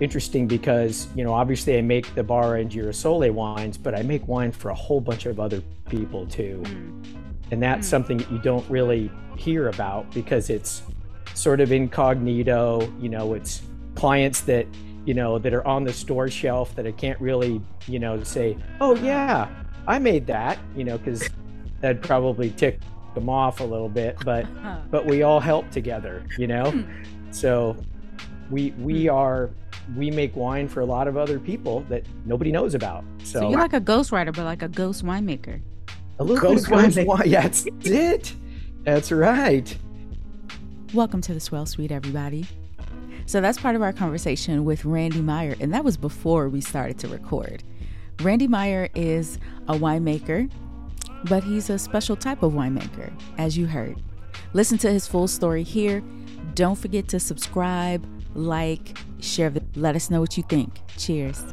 interesting because you know obviously I make the Barra and Girasole wines, but I make wine for a whole bunch of other people too, mm. and that's mm. something that you don't really hear about because it's sort of incognito. You know, it's clients that you know that are on the store shelf that I can't really you know say, oh yeah, I made that, you know, because that'd probably tick them off a little bit, but but we all help together, you know. Hmm. So we we hmm. are we make wine for a lot of other people that nobody knows about. So, so you're like a ghostwriter, but like a ghost winemaker. A little ghost winemaker. Wine. Yeah, that's it. That's right. Welcome to the Swirl Suite, everybody. So that's part of our conversation with Randy Meyer, and that was before we started to record. Randy Meyer is a winemaker, but he's a special type of winemaker, as you heard. Listen to his full story here. Don't forget to subscribe, like, share, the, let us know what you think. Cheers.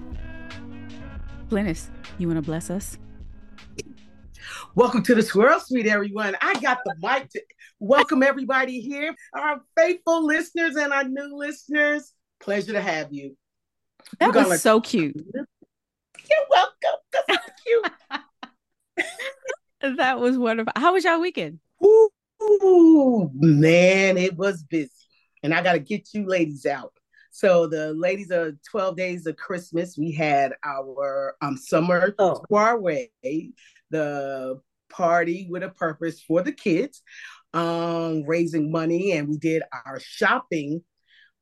Glynis, you want to bless us? Welcome to the Swirl Suite, everyone. I got the mic to welcome everybody here, our faithful listeners and our new listeners. Pleasure to have you. That We're was gonna... so cute. You're welcome. That's cute. that was wonderful. How was y'all weekend? Ooh, man, it was busy. And I got to get you ladies out. So the ladies of 12 days of Christmas, we had our um, summer oh. soiree, the party with a purpose for the kids, um, raising money, and we did our shopping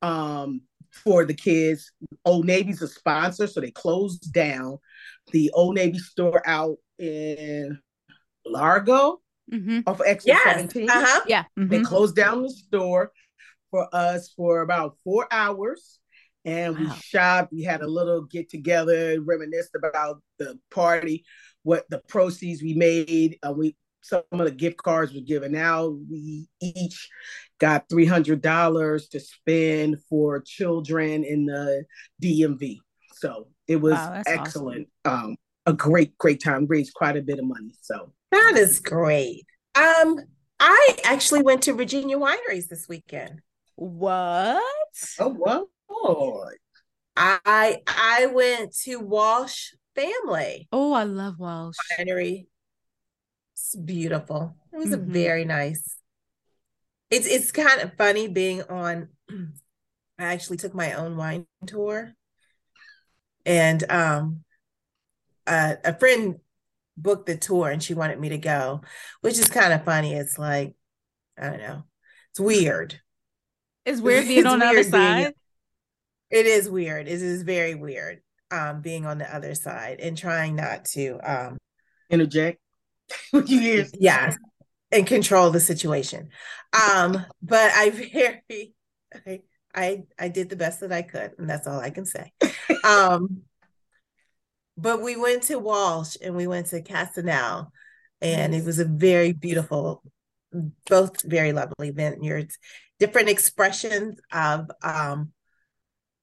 um, for the kids. Old Navy's a sponsor, so they closed down the Old Navy store out in Largo mm-hmm. off of Exit yes. 17. Uh-huh. Yeah. Mm-hmm. They closed down the store for us for about four hours. And wow. we shopped. We had a little get together, reminisced about the party, what the proceeds we made. Uh, we some of the gift cards were given out. We each got three hundred dollars to spend for children in the DMV. So it was wow, excellent. Awesome. Um, a great, great time. Raised quite a bit of money. So that is great. Um, I actually went to Virginia wineries this weekend. What? Oh wow! I I went to Walsh Family. Oh, I love Walsh Winery. It's beautiful. It was mm-hmm. a very nice. It's it's kind of funny being on. I actually took my own wine tour, and um, uh, a friend booked the tour and she wanted me to go, which is kind of funny. It's like I don't know. It's weird. It's weird being it's on the other side. It is weird. It is very weird um, being on the other side and trying not to um, interject. yes, and control the situation. Um, but I very, I, I, I did the best that I could, and that's all I can say. um, but we went to Walsh and we went to Casanel, and it was a very beautiful, both very lovely vineyards, different expressions of um,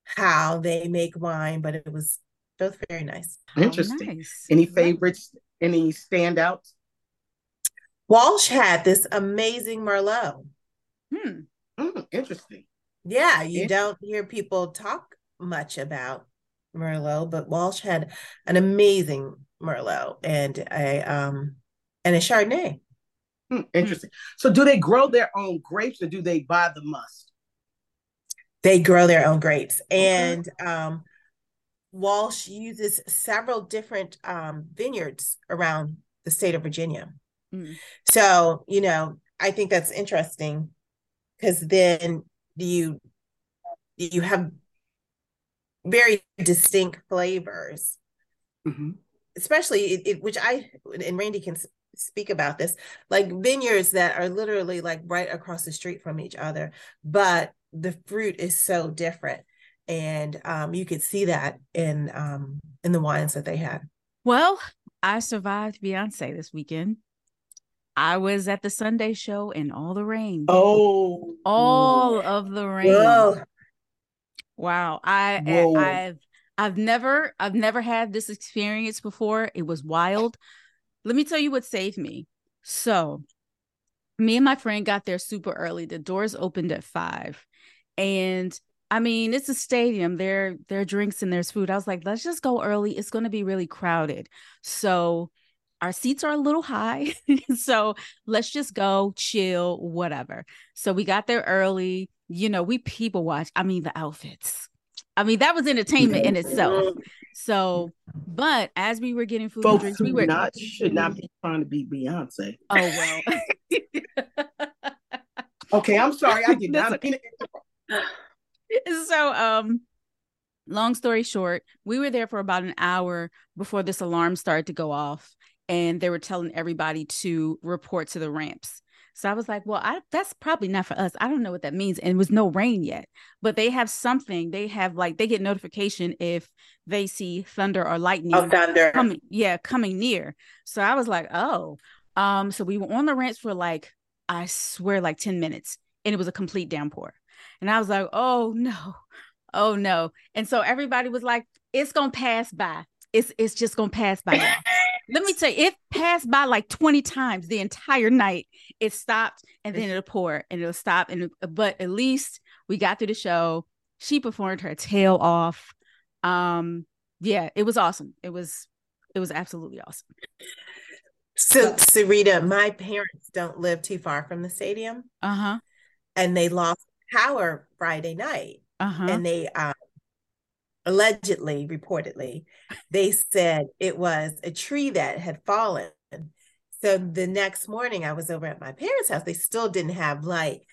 how they make wine, but it was both very nice. Interesting. Oh, nice. Any favorites? Any standouts? Walsh had this amazing Merlot. Hmm. Mm, interesting. Yeah, you don't hear people talk much about Merlot, but Walsh had an amazing Merlot and a um and a Chardonnay. Hmm, interesting. So, do they grow their own grapes, or do they buy the must? They grow their own grapes, okay. and um, Walsh uses several different um, vineyards around the state of Virginia. Mm. So, you know, I think that's interesting because then you you have very distinct flavors, mm-hmm. especially it, it, which I and Randy can speak about this, like vineyards that are literally like right across the street from each other, but the fruit is so different and um, you could see that in um, in the wines that they had. Well, I survived Beyonce this weekend. I was at the Sunday show in all the rain. Oh, all of the rain. Whoa. Wow, I Whoa. I've I've never I've never had this experience before. It was wild. Let me tell you what saved me. So, me and my friend got there super early. The doors opened at five, and I mean, it's a stadium. There, there are drinks and there's food. I was like, let's just go early. It's going to be really crowded. So our seats are a little high. so let's just go chill, whatever. So we got there early. You know, we people watch. I mean, the outfits. I mean, that was entertainment in itself. So, but as we were getting food Folks and drinks, we were not should not be trying to be Beyonce. Oh well. okay, I'm sorry. I did not so um long story short, we were there for about an hour before this alarm started to go off and they were telling everybody to report to the ramps. So I was like, well, I, that's probably not for us. I don't know what that means. And it was no rain yet, but they have something. They have like, they get notification if they see thunder or lightning. Oh, thunder. Coming, yeah, coming near. So I was like, oh. Um, so we were on the ranch for like, I swear, like 10 minutes. And it was a complete downpour. And I was like, oh no, oh no. And so everybody was like, it's gonna pass by. It's it's just gonna pass by. Let me tell you, it passed by like 20 times the entire night. It stopped and then it'll pour and it'll stop. And but at least we got through the show. She performed her tail off. Um, yeah, it was awesome. It was it was absolutely awesome. So, Sarita, my parents don't live too far from the stadium. Uh-huh. And they lost power Friday night. Uh-huh. And they um, allegedly, reportedly, they said it was a tree that had fallen. So the next morning, I was over at my parents' house. They still didn't have light.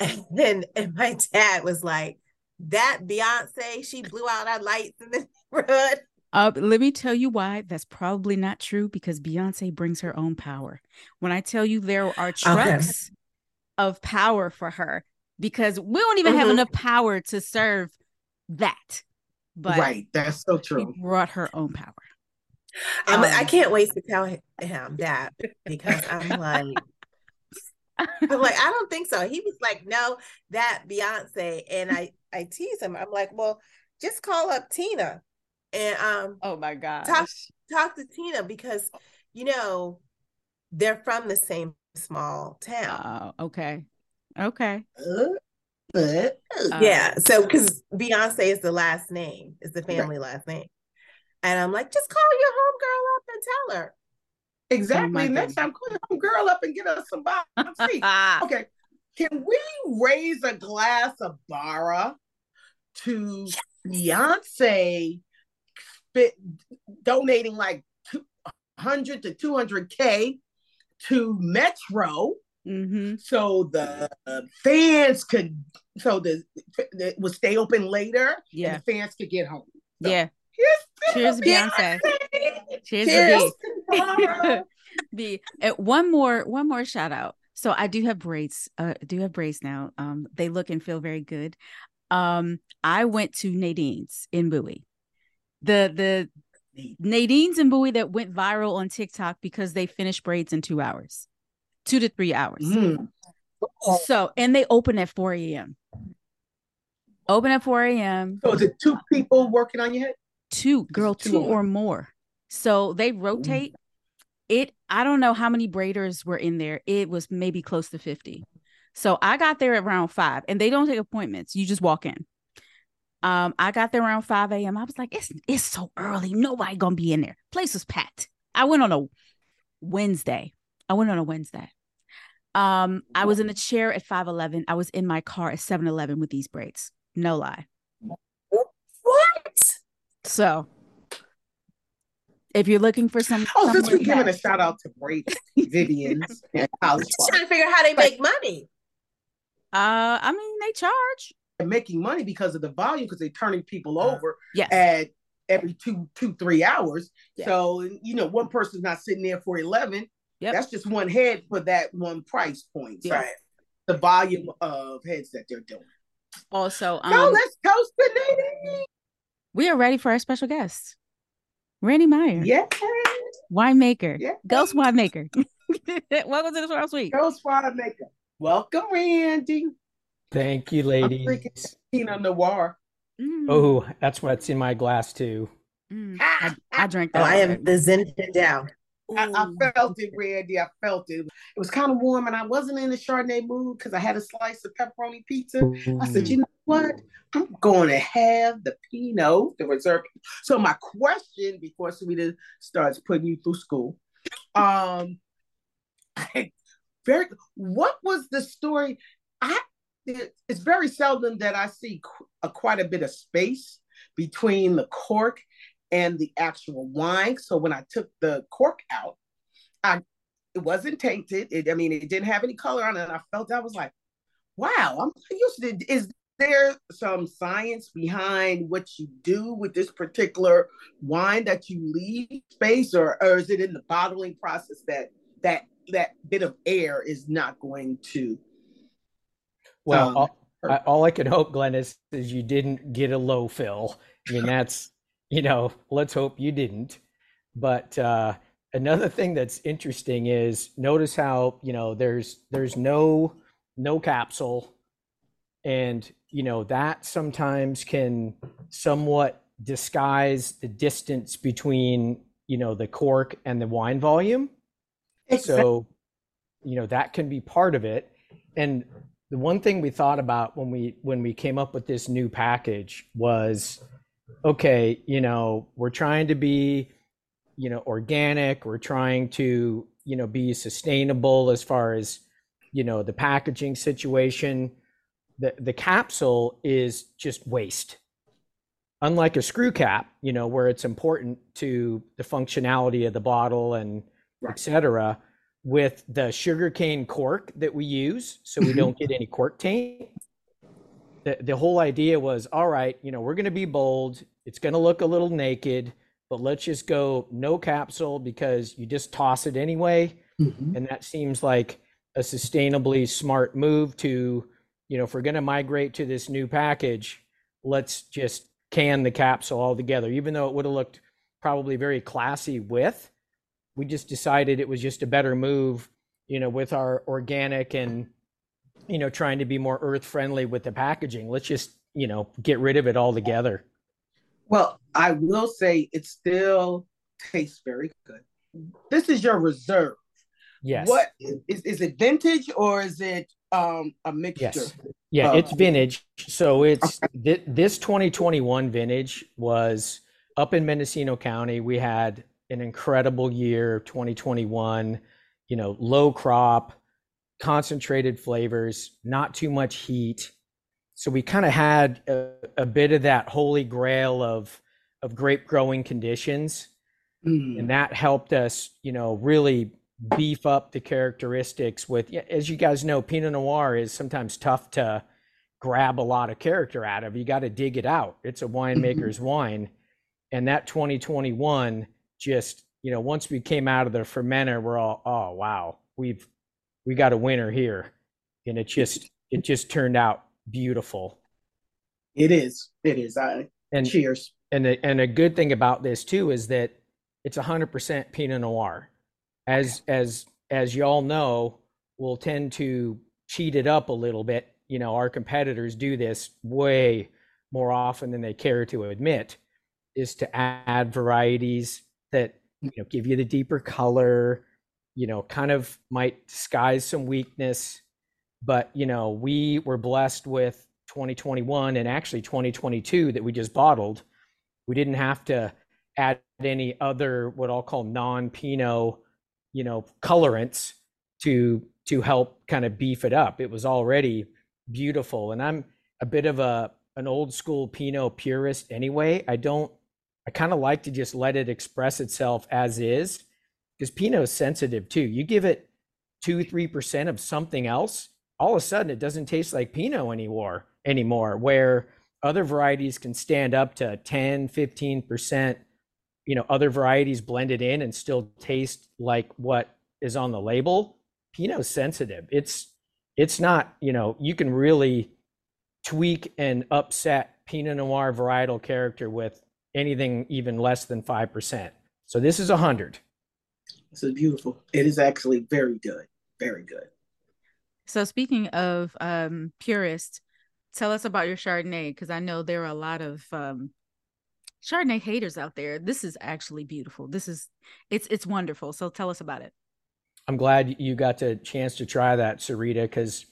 And then and my dad was like, that Beyonce, she blew out our lights in the neighborhood. Uh, let me tell you why that's probably not true because Beyonce brings her own power. When I tell you there are trucks okay. of power for her, because we don't even mm-hmm. have enough power to serve that. But right, that's so true. brought her own power. Um, I can't wait to tell him that because I'm like, I'm like, I don't think so. He was like, no, that Beyonce, and I I tease him. I'm like, well, just call up Tina, and um, oh my god, talk talk to Tina because you know they're from the same small town. Oh, okay, okay. Uh, but yeah, um, so because Beyonce is the last name, is the family right. last name. And I'm like, just call your homegirl up and tell her. Oh exactly. Oh Next time, call your girl up and get us some boxy. okay. Can we raise a glass of Barra to Beyonce spit, donating like 100 to 200K to Metro Mm-hmm. So the fans could, so the it would stay open later. Yeah, the fans could get home. So, yeah. Cheers, Beyonce. Cheers, Cheers to B. B. one more, one more shout out. So I do have braids. Uh, I do have braids now. Um, they look and feel very good. Um, I went to Nadine's in Bowie. The the Nadine's in Bowie that went viral on TikTok because they finished braids in two hours two to three hours. Mm. So, and they open at 4 a.m. Open at 4 a.m. So, is it two people working on your head? Two, girl, two, two or more. So they rotate. Mm. It, I don't know how many braiders were in there. It was maybe close to 50. So I got there around five and they don't take appointments. You just walk in. Um, I got there around 5 a.m. I was like, it's it's so early. Nobody gonna be in there. Place was packed. I went on a Wednesday. I went on a Wednesday. Um, I was in a chair at 511. I was in my car at 7-Eleven with these braids. No lie. What? So if you're looking for some Oh, since we're giving a shout out to Braids, Vivian's and House. Just trying to figure out how they make money. Uh, I mean, they charge. They're making money because of the volume, because they're turning people uh, over yes. at every two, two, three hours. So you know, one person's not sitting there for eleven. Yep. That's just one head for that one price point. Yep. Right. The volume of heads that they're doing. Also, um, no, let's toast the lady. We are ready for our special guest, Randy Meyer. Yeah. Winemaker. Yeah. Ghost winemaker. Welcome to the Swirl Suite. Ghost winemaker. Welcome, Randy. Thank you, ladies. I'm drinking Pinot Noir. Mm. Oh, that's what's in my glass too. Mm. I, I drank that. Oh, I am the Zinfandel. I, I, felt it, Randy. I felt it. It was kind of warm, and I wasn't in the Chardonnay mood because I had a slice of pepperoni pizza. I said, you know what? I'm going to have the Pinot, the reserve. So my question before Sarita starts putting you through school, um, very. What was the story? I it's very seldom that I see a, quite a bit of space between the cork and the actual wine. So when I took the cork out, I it wasn't tainted. It, I mean, it didn't have any color on it. And I felt I was like, wow, I'm used to. Is there some science behind what you do with this particular wine that you leave space, or, or is it in the bottling process that that that bit of air is not going to well, um, all, I, all, I can hope, Glenn, is, is you didn't get a low fill. I mean, that's, you know, let's hope you didn't. But uh, another thing that's interesting is notice how, you know, there's there's no no capsule and you know that sometimes can somewhat disguise the distance between you know the cork and the wine volume exactly. so you know that can be part of it and the one thing we thought about when we when we came up with this new package was okay you know we're trying to be you know organic we're trying to you know be sustainable as far as you know the packaging situation the the capsule is just waste unlike a screw cap you know where it's important to the functionality of the bottle and right. etc with the sugarcane cork that we use so we mm-hmm. don't get any cork taint. The, the whole idea was all right, you know, we're going to be bold. It's going to look a little naked, but let's just go no capsule because you just toss it anyway. Mm-hmm. And that seems like a sustainably smart move to, you know, if we're going to migrate to this new package, let's just can the capsule altogether, even though it would have looked probably very classy with we just decided it was just a better move, you know, with our organic and, you know, trying to be more earth friendly with the packaging. Let's just, you know, get rid of it altogether. Well, I will say it still tastes very good. This is your reserve. Yes. What is is it vintage or is it um a mixture? Yes. Yeah, it's vintage. So it's th- this 2021 vintage was up in Mendocino County. We had an incredible year 2021 you know low crop concentrated flavors not too much heat. So we kind of had a, a, bit of that holy grail of of grape growing conditions. Mm. and that helped us you know really beef up the characteristics with as you guys know pinot noir is sometimes tough to grab a lot of character out of. You got to dig it out. It's a winemaker's mm-hmm. wine. And that 2021 just you know once we came out of the fermenter we're all oh wow. We've we got a winner here. And it just it just turned out beautiful. It is. It is. I and cheers. and a, and a good thing about this too is that it's 100% pinot noir. As as as y'all know we'll tend to cheat it up a little bit. You know our competitors do this way more often than they care to admit is to add varieties that you know give you the deeper color you know kind of might disguise some weakness but you know we were blessed with 2021 and actually 2022 that we just bottled. We didn't have to add any other what i'll call non-pinot you know colorants to to help kind of beef it up. It was already beautiful and i'm a bit of a an old school pinot purist anyway. I don't I kind of like to just let it express itself as is because Pinot is sensitive too. You give it two, three percent of something else, all of a sudden it doesn't taste like Pinot anymore anymore. Where other varieties can stand up to 10, 15 percent, you know, other varieties blended in and still taste like what is on the label. Pinot's sensitive. It's it's not, you know, you can really tweak and upset Pinot Noir varietal character with anything even less than 5%. So this is 100. This is beautiful. It is actually very good. Very good. So speaking of um purists, tell us about your Chardonnay because I know there are a lot of um Chardonnay haters out there. This is actually beautiful. This is it's it's wonderful. So tell us about it. I'm glad you got the chance to try that, Sarita, because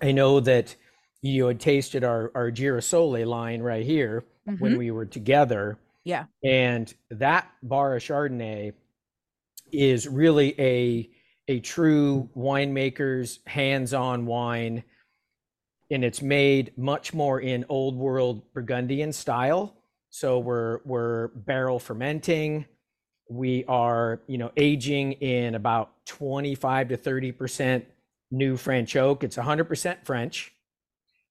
I know that you had tasted our our Girasole line right here mm-hmm. when we were together. Yeah. And that Barra of Chardonnay is really a a true winemaker's hands-on wine and it's made much more in old world Burgundian style. So we're we're barrel fermenting. We are, you know, aging in about 25 to 30% new French oak. It's 100% French.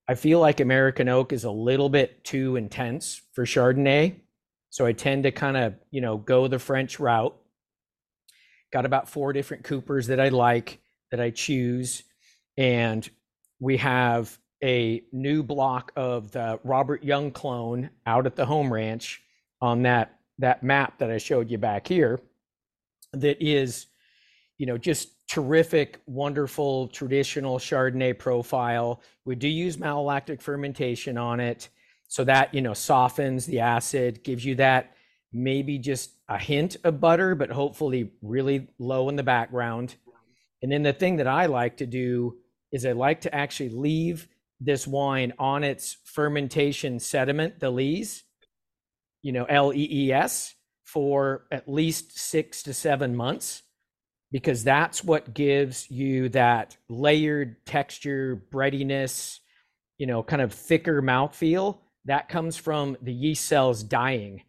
I feel like American oak is a little bit too intense for Chardonnay. So I tend to kind of, you know, go the French route. Got about four different Coopers that I like that I choose. And we have a new block of the Robert Young clone out at the home ranch on that that map that I showed you back here that is you know just terrific wonderful traditional chardonnay profile we do use malolactic fermentation on it so that you know softens the acid gives you that maybe just a hint of butter but hopefully really low in the background and then the thing that i like to do is i like to actually leave this wine on its fermentation sediment, the lees, you know, L E E S, for at least six to seven months, because that's what gives you that layered texture, breadiness, you know, kind of thicker mouthfeel. That comes from the yeast cells dying.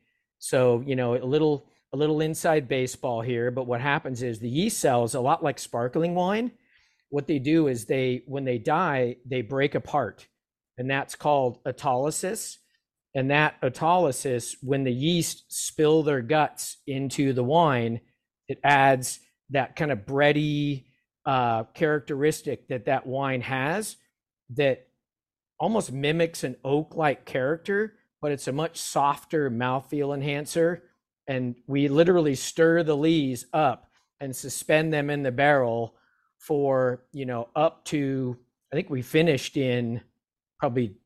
So, you know, a little a little inside baseball here, but what happens is the yeast cells, a lot like sparkling wine, what they do is they when they die they break apart and that's called autolysis. And that autolysis when the yeast spill their guts into the wine it adds that kind of bready uh, characteristic that that wine has that almost mimics an oak like character but it's a much softer mouthfeel enhancer. And we literally stir the lees up and suspend them in the barrel for you know up to I think we finished in probably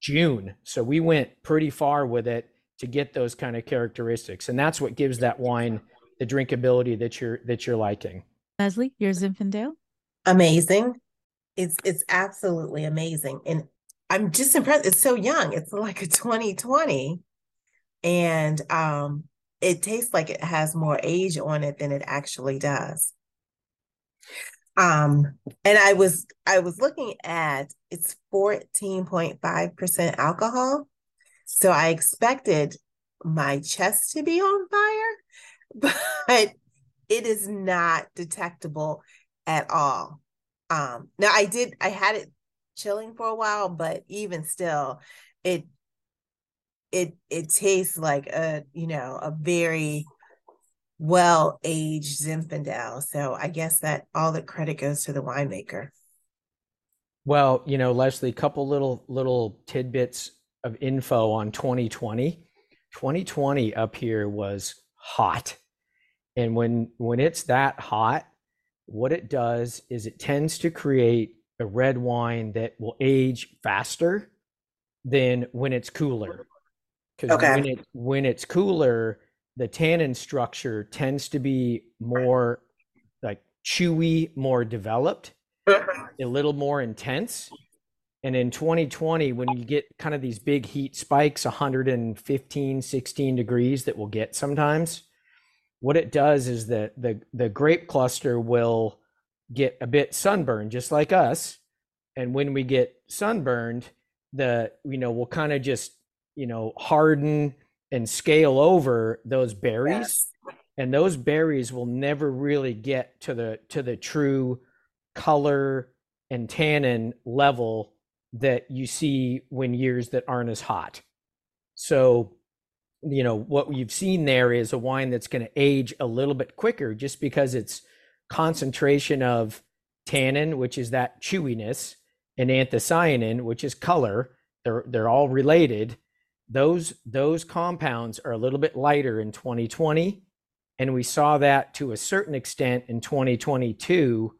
June, so we went pretty far with it to get those kind of characteristics, and that's what gives that wine the drinkability that you're that you're liking. Leslie, your Zinfandel, amazing. It's it's absolutely amazing, and I'm just impressed. It's so young. It's like a 2020, and um, it tastes like it has more age on it than it actually does. Um, and I was I was looking at it's 14.5% alcohol. So I expected my chest to be on fire, but it is not detectable at all. Um, now I did I had it chilling for a while, but even still, it it it tastes like a you know a very well aged Zinfandel. So I guess that all the credit goes to the winemaker. Well, you know, Leslie, a couple little little tidbits of info on 2020. 2020 up here was hot. And when when it's that hot, what it does is it tends to create a red wine that will age faster than when it's cooler. Because okay. when it when it's cooler, the tannin structure tends to be more like chewy, more developed, a little more intense. And in 2020, when you get kind of these big heat spikes, 115, 16 degrees that we'll get sometimes, what it does is that the, the grape cluster will get a bit sunburned, just like us. And when we get sunburned, the, you know, we'll kind of just, you know, harden and scale over those berries yes. and those berries will never really get to the to the true color and tannin level that you see when years that aren't as hot so you know what you've seen there is a wine that's going to age a little bit quicker just because it's concentration of tannin which is that chewiness and anthocyanin which is color. They're they're all related. Those those compounds are a little bit lighter in 2020 and we saw that to a certain extent in 2022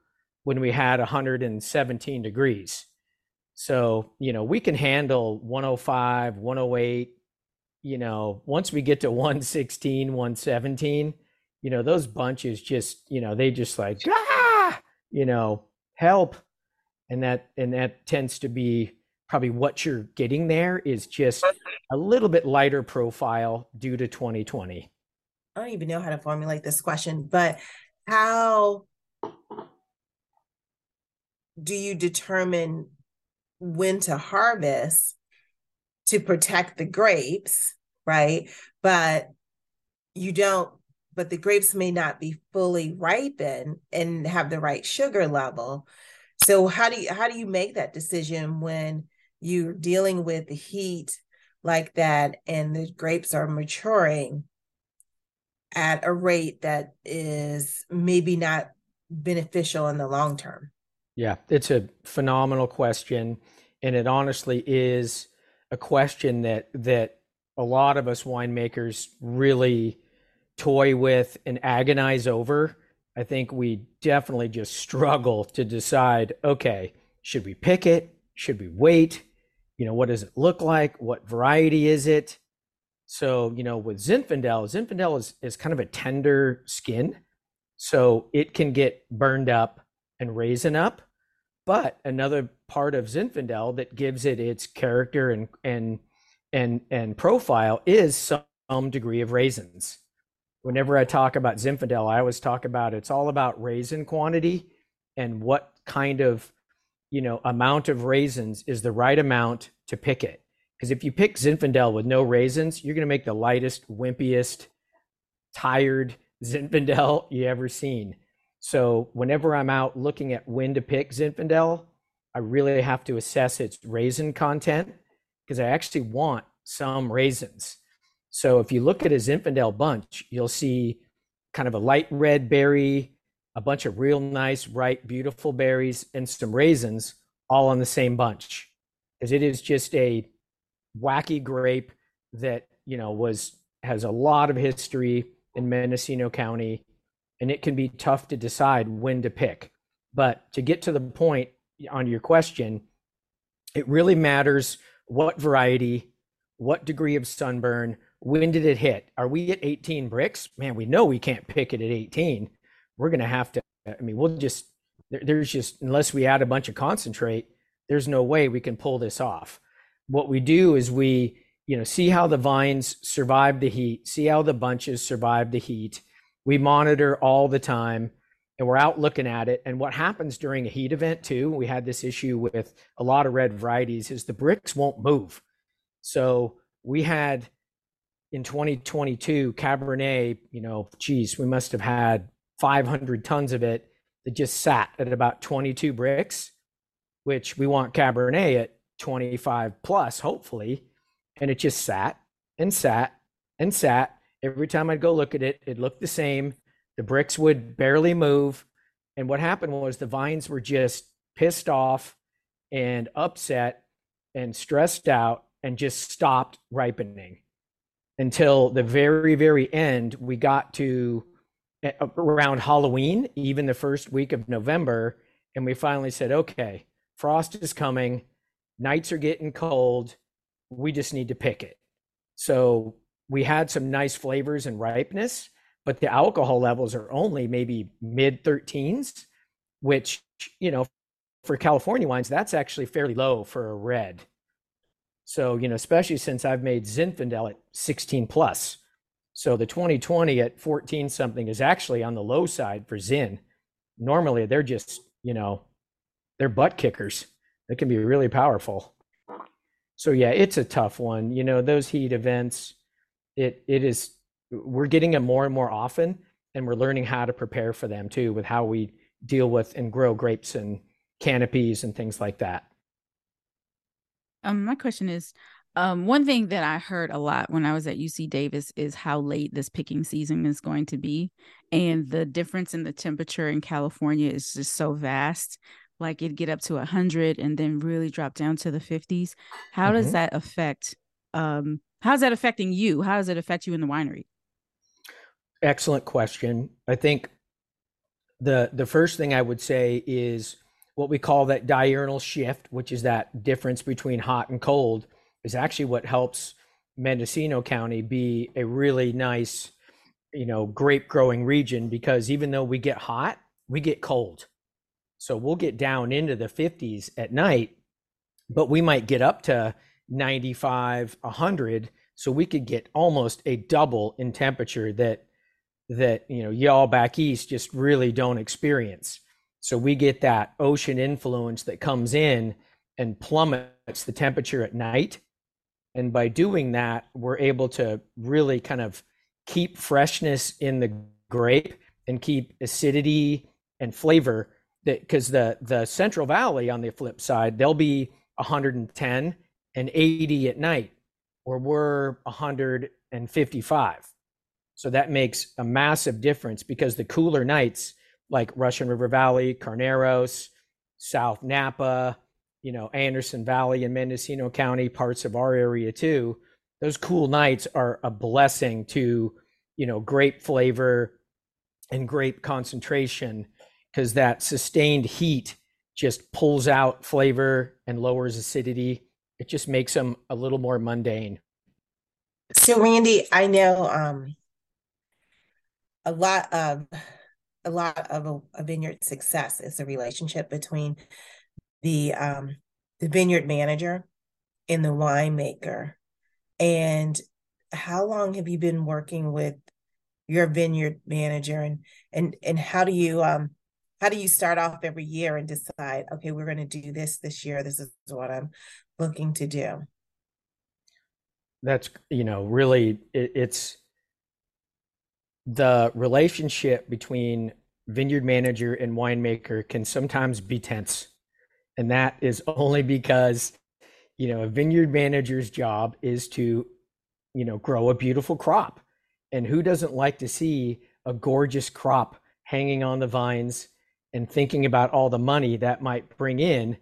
when we had 117 degrees. So you know we can handle 105 108 you know once we get to 116 117 you know those bunches just you know they just like ah you know help and that and that tends to be probably what you're getting there is just a little bit lighter profile due to 2020. I don't even know how to formulate this question, but how do you determine when to harvest to protect the grapes, right? But you don't, but the grapes may not be fully ripened and have the right sugar level. So how do you how do you make that decision when you're dealing with the heat like that and the grapes are maturing at a rate that is maybe not beneficial in the long term? Yeah, it's a phenomenal question and it honestly is a question that that a lot of us winemakers really toy with and agonize over. I think we definitely just struggle to decide okay, should we pick it? Should we wait? You know, what does it look like? What variety is it? So, you know, with Zinfandel, Zinfandel is, is kind of a tender skin. So it can get burned up and raisin up. But another part of Zinfandel that gives it its character and and and and profile is some degree of raisins. Whenever I talk about Zinfandel, I always talk about it's all about raisin quantity and what kind of you know amount of raisins is the right amount to pick it. Because if you pick Zinfandel with no raisins, you're going to make the lightest, wimpiest, tired Zinfandel you ever seen. So whenever I'm out looking at when to pick Zinfandel, I really have to assess its raisin content because I actually want some raisins. So if you look at a Zinfandel bunch, you'll see kind of a light red berry, a bunch of real nice, ripe, beautiful berries, and some raisins all on the same bunch. Because it is just a wacky grape that, you know, was has a lot of history in Mendocino County, and it can be tough to decide when to pick. But to get to the point, on your question, it really matters what variety, what degree of sunburn, when did it hit? Are we at 18 Brix? Man, we know we can't pick it at 18. We're going to have to, I mean, we'll just, there, there's just, unless we add a bunch of concentrate, there's no way we can pull this off. What we do is we, you know, see how the vines survive the heat, see how the bunches survive the heat. We monitor all the time and we're out looking at it. And what happens during a heat event too, we had this issue with a lot of red varieties, is the Brix won't move. So we had in 2022 Cabernet, you know, geez, we must have had 500 tons of it that just sat at about 22 Brix, which we want Cabernet at 25 plus, hopefully. And it just sat and sat and sat. Every time I'd go look at it, it looked the same. The Brix would barely move. And what happened was the vines were just pissed off and upset and stressed out and just stopped ripening until the very, very end. We got to eh, around Halloween, even the first week of November. And we finally said, okay, frost is coming. Nights are getting cold. We just need to pick it. So we had some nice flavors and ripeness but the alcohol levels are only maybe mid 13s, which, you know, for California wines, that's actually fairly low for a red. So, you know, especially since I've made Zinfandel at 16 plus. So the 2020 at 14 something is actually on the low side for Zin. Normally they're just, you know, they're butt kickers. They can be really powerful. So yeah, it's a tough one. You know, those heat events, it it is we're getting them more and more often and we're learning how to prepare for them too with how we deal with and grow grapes and canopies and things like that um my question is um one thing that i heard a lot when i was at uc davis is how late this picking season is going to be and the difference in the temperature in california is just so vast like it get up to 100 and then really drop down to the 50s how mm-hmm. does that affect um how's that affecting you how does it affect you in the winery Excellent question. I think the the first thing I would say is what we call that diurnal shift, which is that difference between hot and cold, is actually what helps Mendocino County be a really nice, you know, grape growing region because even though we get hot, we get cold. So we'll get down into the 50s at night, but we might get up to 95, 100, so we could get almost a double in temperature that that you know y'all back east just really don't experience. So we get that ocean influence that comes in and plummets the temperature at night. And by doing that, we're able to really kind of keep freshness in the grape and keep acidity and flavor that because the the central valley on the flip side they'll be 110 and 80 at night where we're 155 so that makes a massive difference because the cooler nights like russian river valley carneros south napa you know anderson valley and mendocino county parts of our area too those cool nights are a blessing to you know grape flavor and grape concentration because that sustained heat just pulls out flavor and lowers acidity. It just makes them a little more mundane. So, Randy, I know um, a lot of a lot of a, a vineyard success is the relationship between the um, the vineyard manager and the winemaker. And how long have you been working with your vineyard manager, and and and how do you um, how do you start off every year and decide okay we're going to do this this year. This is what i'm looking to do that's you know really it, it's the relationship between vineyard manager and winemaker can sometimes be tense. And that is only because you know a vineyard manager's job is to you know grow a beautiful crop. And who doesn't like to see a gorgeous crop hanging on the vines and thinking about all the money that might bring in?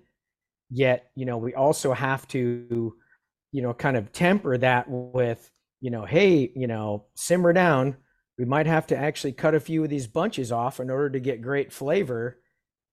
Yet you know we also have to you know kind of temper that with you know hey you know simmer down we might have to actually cut a few of these bunches off in order to get great flavor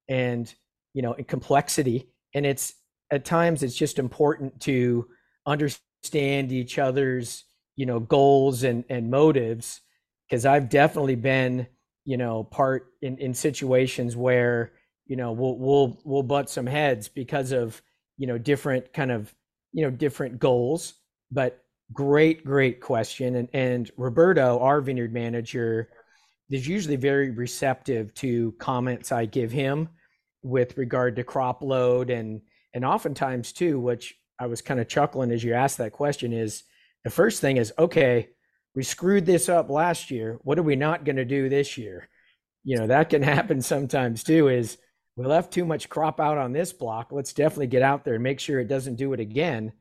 and you know and complexity. And it's at times it's just important to understand each other's you know goals and and motives. Because i've definitely been you know, part in, in situations where, you know, we'll, we'll, we'll butt some heads because of, you know, different kind of, you know, different goals, but great, great question. And, and Roberto, our vineyard manager, is usually very receptive to comments I give him with regard to crop load and, and oftentimes too, which I was kind of chuckling as you asked that question is the first thing is, okay, we screwed this up last year. What are we not going to do this year? You know, that can happen sometimes too is we left too much crop out on this block. Let's definitely get out there and make sure it doesn't do it again.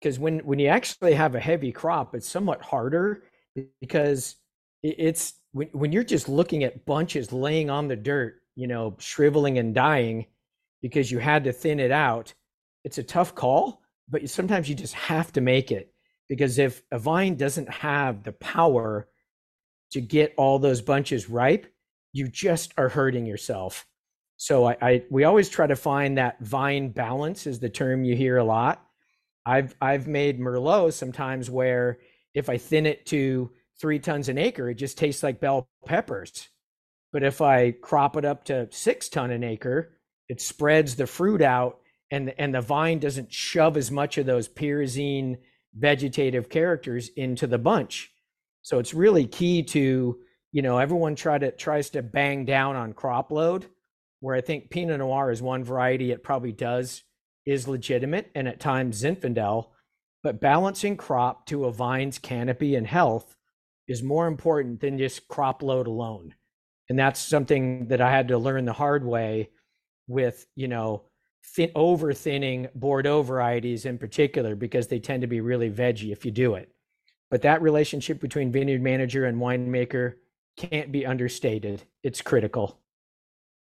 Because when when you actually have a heavy crop, it's somewhat harder because it's when, when you're just looking at bunches laying on the dirt, you know, shriveling and dying because you had to thin it out. It's a tough call, but sometimes you just have to make it because if a vine doesn't have the power to get all those bunches ripe, you just are hurting yourself. So I, I we always try to find that vine balance is the term you hear a lot. I've I've made Merlot sometimes where if I thin it to three tons an acre, it just tastes like bell peppers. But if I crop it up to six ton an acre, it spreads the fruit out and and the vine doesn't shove as much of those pyrazine vegetative characters into the bunch. So it's really key to, you know, everyone try to tries to bang down on crop load, where I think Pinot Noir is one variety it probably does is legitimate and at times Zinfandel, but balancing crop to a vine's canopy and health is more important than just crop load alone. And that's something that I had to learn the hard way with, you know, thin, over thinning Bordeaux varieties in particular because they tend to be really veggie if you do it. But that relationship between vineyard manager and winemaker can't be understated. It's critical.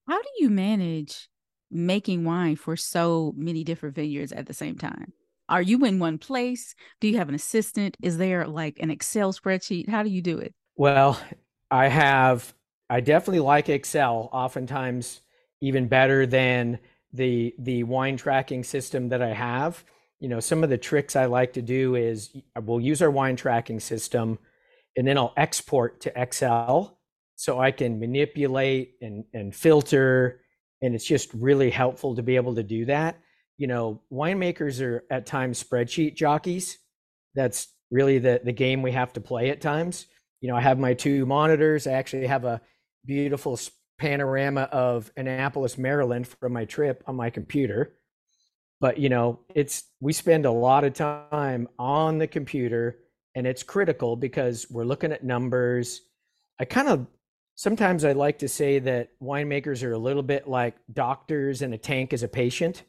How do you manage making wine for so many different vineyards at the same time? Are you in one place? Do you have an assistant? Is there like an Excel spreadsheet? How do you do it? Well, I have, I definitely like Excel, oftentimes even better than the the wine tracking system that I have, you know, some of the tricks I like to do is we'll use our wine tracking system and then I'll export to Excel so I can manipulate and, and filter. And it's just really helpful to be able to do that. you know, winemakers are at times spreadsheet jockeys. That's really the the game we have to play at times. You know, I have my two monitors. I actually have a beautiful panorama of Annapolis, Maryland from my trip on my computer. But, you know, it's we spend a lot of time on the computer and it's critical because we're looking at numbers. I kind of sometimes I like to say that winemakers are a little bit like doctors in a tank as a patient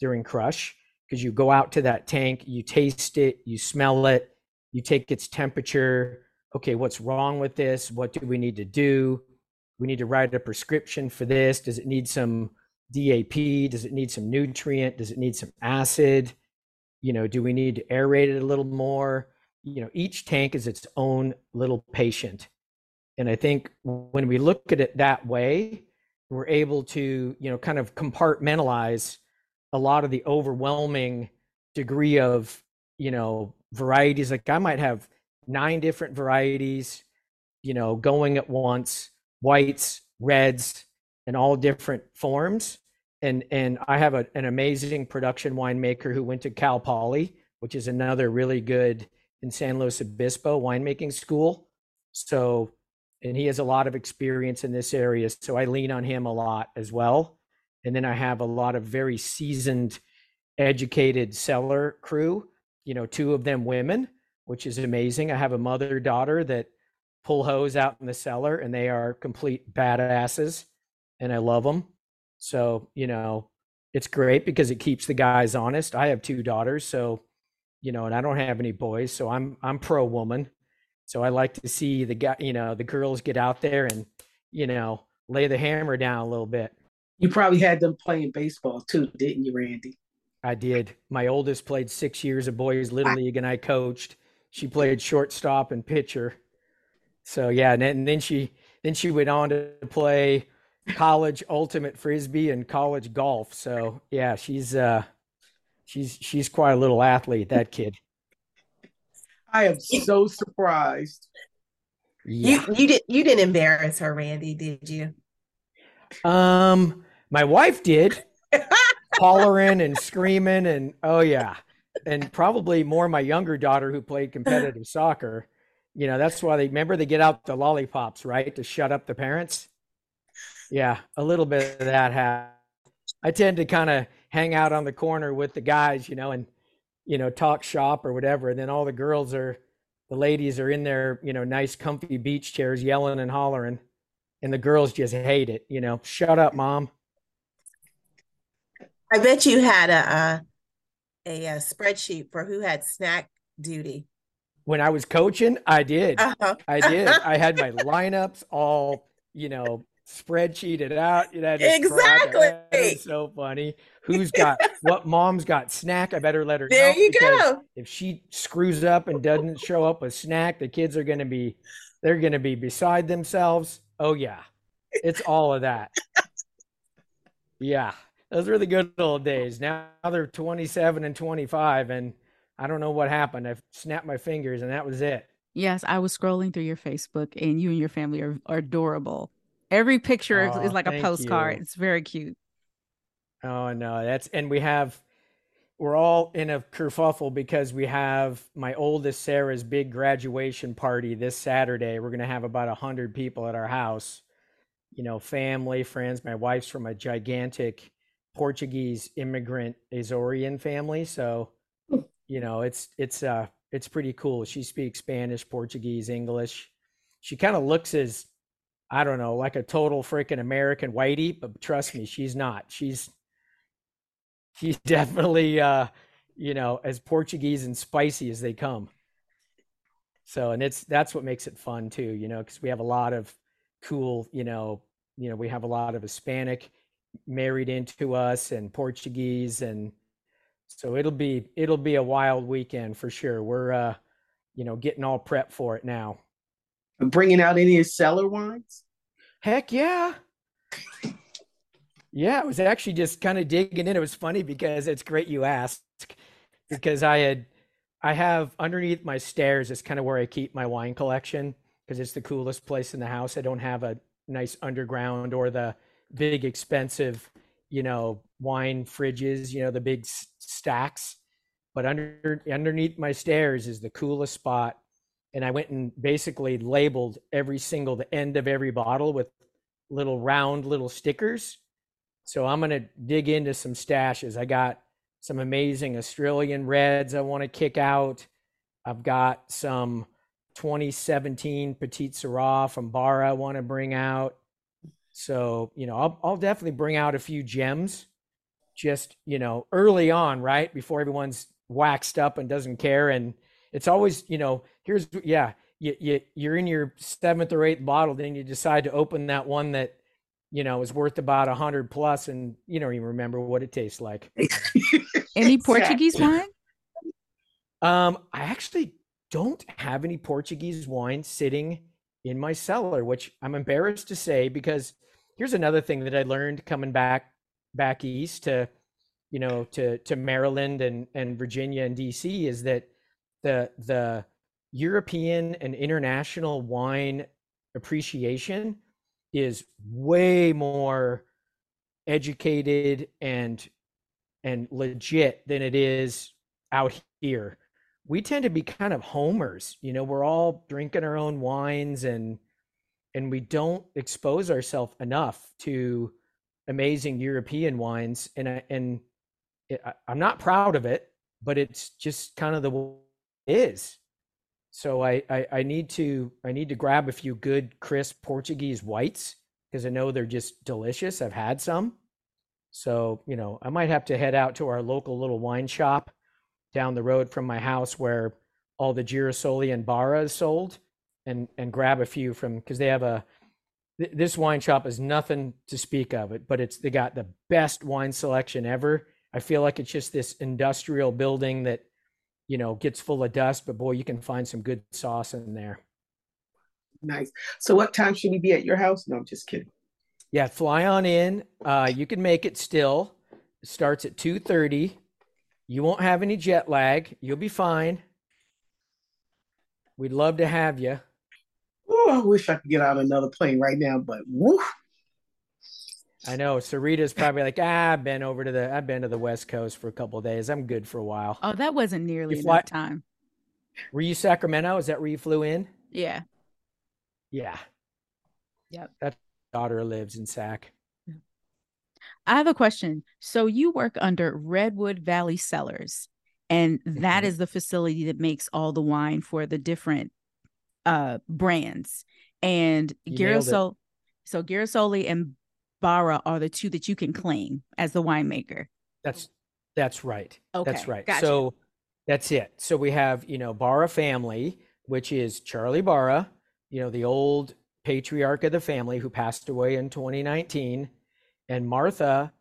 during crush because you go out to that tank, you taste it, you smell it, you take its temperature. Okay, what's wrong with this? What do we need to do? We need to write a prescription for this. Does it need some DAP? Does it need some nutrient? Does it need some acid? You know, do we need to aerate it a little more? You know, each tank is its own little patient. And I think when we look at it that way, we're able to, you know, kind of compartmentalize a lot of the overwhelming degree of, you know, varieties. Like I might have nine different varieties, you know, going at once, whites, reds, and all different forms. And and I have a, an amazing production winemaker who went to Cal Poly, which is another really good in San Luis Obispo winemaking school. So, and he has a lot of experience in this area. So I lean on him a lot as well. And then I have a lot of very seasoned, educated cellar crew you know, two of them women, which is amazing. I have a mother daughter that pull hose out in the cellar and they are complete badasses and I love them. So, you know, it's great because it keeps the guys honest. I have two daughters, so you know, and I don't have any boys, so I'm I'm pro woman. So I like to see the guy, you know, the girls get out there and, you know, lay the hammer down a little bit. You probably had them playing baseball too, didn't you, Randy? I did. My oldest played six years of boys little league, and I coached. She played shortstop and pitcher. So yeah, and then, and then she then she went on to play college ultimate frisbee and college golf. So yeah, she's uh she's she's quite a little athlete. That kid. I am so surprised. Yeah. You you did you didn't embarrass her, Randy, did you? Um, my wife did. hollering and screaming and oh yeah and probably more my younger daughter who played competitive soccer you know that's why they remember they get out the lollipops right to shut up the parents yeah a little bit of that ha- i tend to kind of hang out on the corner with the guys you know and you know talk shop or whatever and then all the girls are the ladies are in their you know nice comfy beach chairs yelling and hollering and the girls just hate it you know shut up mom I bet you had a, a, a spreadsheet for who had snack duty. When I was coaching, I did. Uh-huh. I did. I had my lineups all, you know, spreadsheeted out. You know, exactly. so funny. Who's got what? Mom's got snack. I better let her. There you go. If she screws up and doesn't show up with snack, the kids are going to be, they're going to be beside themselves. Oh yeah, it's all of that. Yeah those were the good old days. Now they're 27 and 25, and I don't know what happened. I snapped my fingers, and that was it. Yes, I was scrolling through your Facebook, and you and your family are, are adorable. Every picture oh, is like a postcard. You. It's very cute. Oh no, that's and we have we're all in a kerfuffle because we have my oldest Sara's big graduation party this Saturday. We're gonna have about a hundred people at our house. You know, family, friends. My wife's from a gigantic Portuguese immigrant Azorean family. So, you know, it's it's uh it's pretty cool. She speaks Spanish, Portuguese, English. She kind of looks as I don't know, like a total freaking American whitey, but trust me, she's not. She's she's definitely uh, you know, as Portuguese and spicy as they come. So, and it's that's what makes it fun too, you know, because we have a lot of cool, you know, you know, we have a lot of Hispanic married into us and Portuguese and so it'll be it'll be a wild weekend for sure. We're uh you know getting all prepped for it now. Bringing out any cellar wines? Heck yeah. Yeah, I was actually just kind of digging in. It was funny because it's great you asked because I had I have underneath my stairs is kind of where I keep my wine collection because it's the coolest place in the house. I don't have a nice underground or the big expensive you know, wine fridges, you know, the big stacks. But under underneath my stairs is the coolest spot. And I went and basically labeled every single the end of every bottle with little round little stickers. So I'm gonna dig into some stashes. I got some amazing Australian reds I want to kick out. I've got some 2017 Petite Sirah from Barra I want to bring out. So, you know, I'll, I'll definitely bring out a few gems just, you know, early on, right? Before everyone's waxed up and doesn't care. And it's always, you know, here's, yeah, you, you, you're in your seventh or eighth bottle, then you decide to open that one that, you know, is worth about a hundred plus and you don't even remember what it tastes like. Any Portuguese wine? Um, I actually don't have any Portuguese wine sitting in my cellar, which I'm embarrassed to say because here's another thing that I learned coming back back east to you know to to Maryland and and Virginia and DC is that the the European and international wine appreciation is way more educated and and legit than it is out here. We tend to be kind of homers, you know, we're all drinking our own wines and and we don't expose ourselves enough to amazing European wines, and I, and eh, it, I'm not proud of it, but it's just kind of the way it is. So I, I I need to I need to grab a few good crisp Portuguese whites because I know they're just delicious. I've had some. So, you know, I might have to head out to our local little wine shop down the road from my house where all the Girasole and Barra is sold and and grab a few from because they have a th- this wine shop is nothing to speak of it, but it's they got the best wine selection ever. I feel like it's just this industrial building that you know gets full of dust, but boy, you can find some good sauce in there. Nice. So, what time should we be at your house? No, I'm just kidding. Yeah, fly on in. Uh, you can make it still. It starts at two thirty. You won't have any jet lag. You'll be fine. We'd love to have you. Oh, I wish I could get on another plane right now, but. I know Sarita's probably like, ah, I've been over to the, I've been to the West Coast for a couple days. I'm good for a while. Oh, that wasn't nearly fly- enough time. Were you Sacramento? Is that where you flew in? Yeah. Yeah. Yep. That daughter lives in Sac. I have a question. So you work under Redwood Valley Cellars, and that mm-hmm. is the facility that makes all the wine for the different uh brands and Girasol so Girasole and Barra are the two that you can claim as the winemaker. That's that's right. Okay. That's right. Gotcha. So that's it. So we have, you know, Barra family, which is Charlie Barra, you know, the old patriarch of the family who passed away in 2019, and Martha,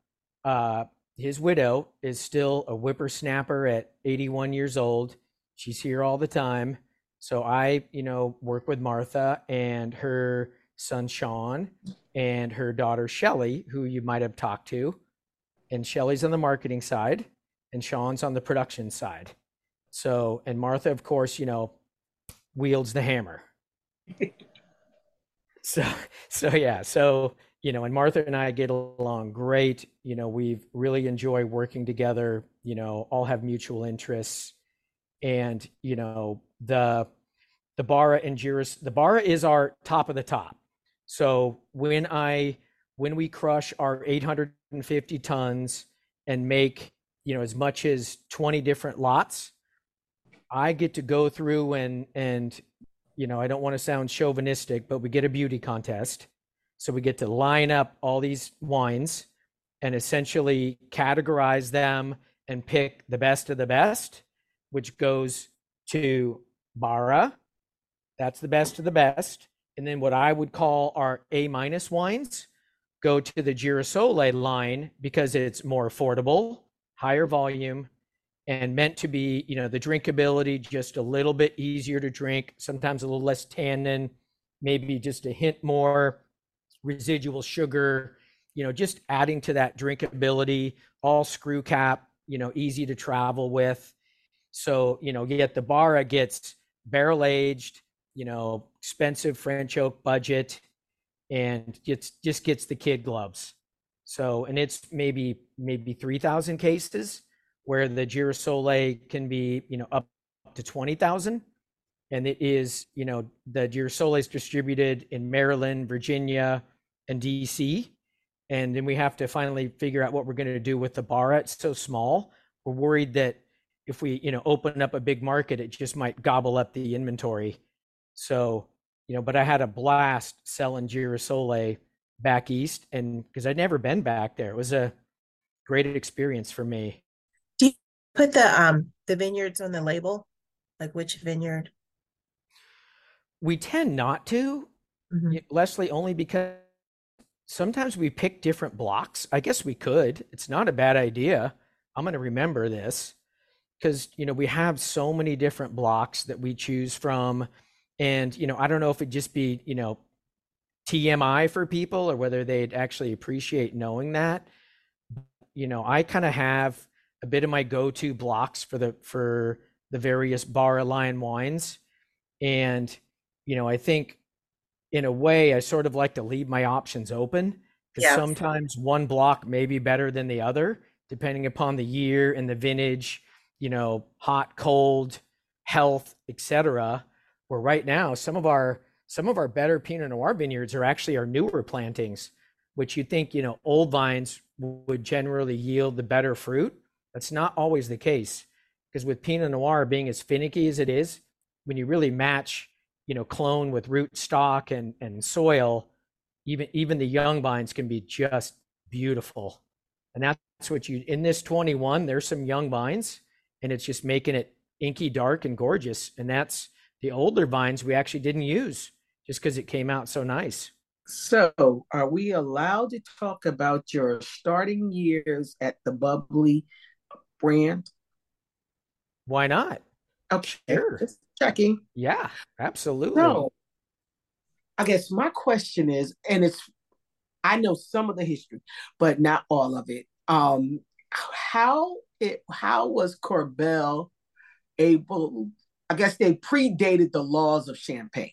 uh, his widow, is still a whippersnapper at 81 years old. She's here all the time. So I, you know, work with Martha and her son Sean and her daughter Shelly, who you might have talked to. And Shelly's on the marketing side and Sean's on the production side. So, and Martha, of course, you know, wields the hammer. so, so yeah. So, you know, and Martha and I get along great. You know, we've really enjoy working together, you know, all have mutual interests. And, you know, the the Barra and Giras. The Barra is our top of the top. So when I when we crush our 850 tons and make you know as much as 20 different lots, I get to go through and and you know I don't want to sound chauvinistic, but we get a beauty contest. So we get to line up all these wines and essentially categorize them and pick the best of the best, which goes to Barra, that's the best of the best. And then what I would call our A minus wines go to the Girasole line because it's more affordable, higher volume, and meant to be, you know, the drinkability just a little bit easier to drink, sometimes a little less tannin, maybe just a hint more residual sugar, you know, just adding to that drinkability, all screw cap, you know, easy to travel with. So, you know, yet the Barra gets barrel aged, you know, expensive French oak budget and gets just gets the kid gloves. So, and it's maybe maybe 3,000 cases where the Girasole can be, you know, up to 20,000. And it is, you know, the Girasole is distributed in Maryland, Virginia, and DC. And then we have to finally figure out what we're going to do with the Barra. It's so small. We're worried that if we, you know, open up a big market, it just might gobble up the inventory. So, you know, but I had a blast selling Girasole back east and because I'd never been back there. It was a great experience for me. Do you put the um the vineyards on the label? Like which vineyard? We tend not to, mm-hmm. Leslie, only because sometimes we pick different blocks. I guess we could. It's not a bad idea. I'm going to remember this because you know we have so many different blocks that we choose from and you know i don't know if it just be you know TMI for people or whether they'd actually appreciate knowing that. You know, I kind of have a bit of my go-to blocks for the for the various Barra line wines. And, you know, I think in a way I sort of like to leave my options open because yes. sometimes one block may be better than the other, depending upon the year and the vintage, you know, hot, cold, health, etc. Where right now some of our some of our better Pinot Noir vineyards are actually our newer plantings, which you think, you know, old vines would generally yield the better fruit. That's not always the case because with Pinot Noir being as finicky as it is, when you really match, you know, clone with root stock and, and soil, even even the young vines can be just beautiful. And that's what you in this 21, there's some young vines and it's just making it inky dark and gorgeous. And that's the older vines we actually didn't use just because it came out so nice. So, are we allowed to talk about your starting years at the Bubbly brand? Why not? Okay, sure. just checking. Yeah, absolutely. So, I guess my question is, and it's, I know some of the history, but not all of it. Um, how it how was Korbel able? I guess they predated the laws of Champagne.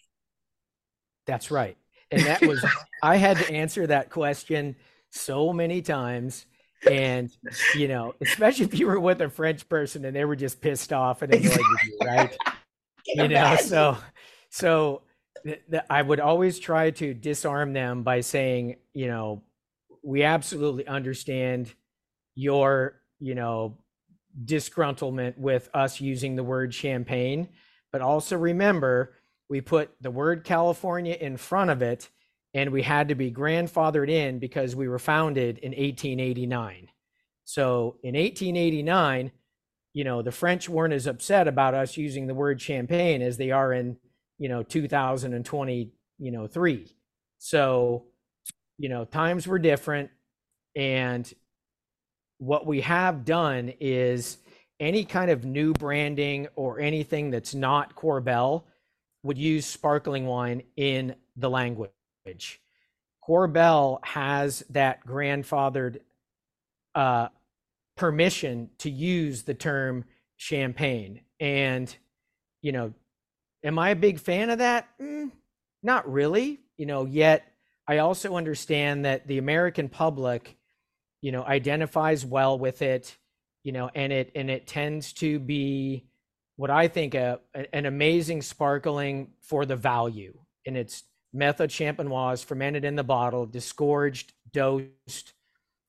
That's right. And that was, I had to answer that question so many times. And, you know, especially if you were with a French person and they were just pissed off and annoyed with you, right? you know, so, so th- th- I would always try to disarm them by saying, you know, we absolutely understand your, you know, disgruntlement with us using the word champagne, but also remember we put the word California in front of it, and we had to be grandfathered in because we were founded in 1889. So in 1889, you know, the French weren't as upset about us using the word champagne as they are in, you know, 2020, you know, three. So, you know, times were different. And what we have done is any kind of new branding or anything that's not Korbel, would use sparkling wine in the language. Korbel has that grandfathered uh, permission to use the term champagne. And, you know, am I a big fan of that? Mm, not really. You know, yet I also understand that the American public, you know, identifies well with it, you know, and it and it tends to be what I think a, an amazing sparkling for the value. And it's method champenoise fermented in the bottle, disgorged, dosed,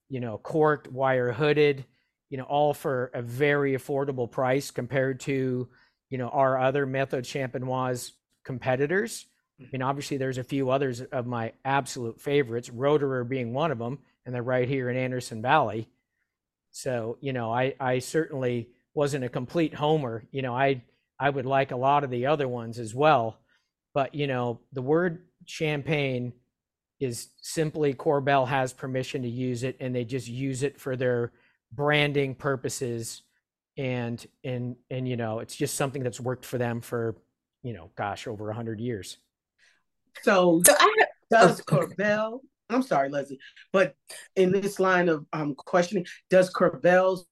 you know, corked, wire hooded, you know, all for a very affordable price compared to, you know, our other method champenoise competitors. Mm. I mean, obviously, there's a few others of my absolute favorites, Roederer being one of them, and they're right here in Anderson Valley. So, you know, I, I certainly wasn't a complete homer. You know, I I would like a lot of the other ones as well, but you know, the word champagne is simply Korbel has permission to use it, and they just use it for their branding purposes, and and and you know, it's just something that's worked for them for you know, gosh, over a hundred years. So, so I, does oh, Korbel I'm sorry, Leslie, but in this line of um, questioning, does Korbel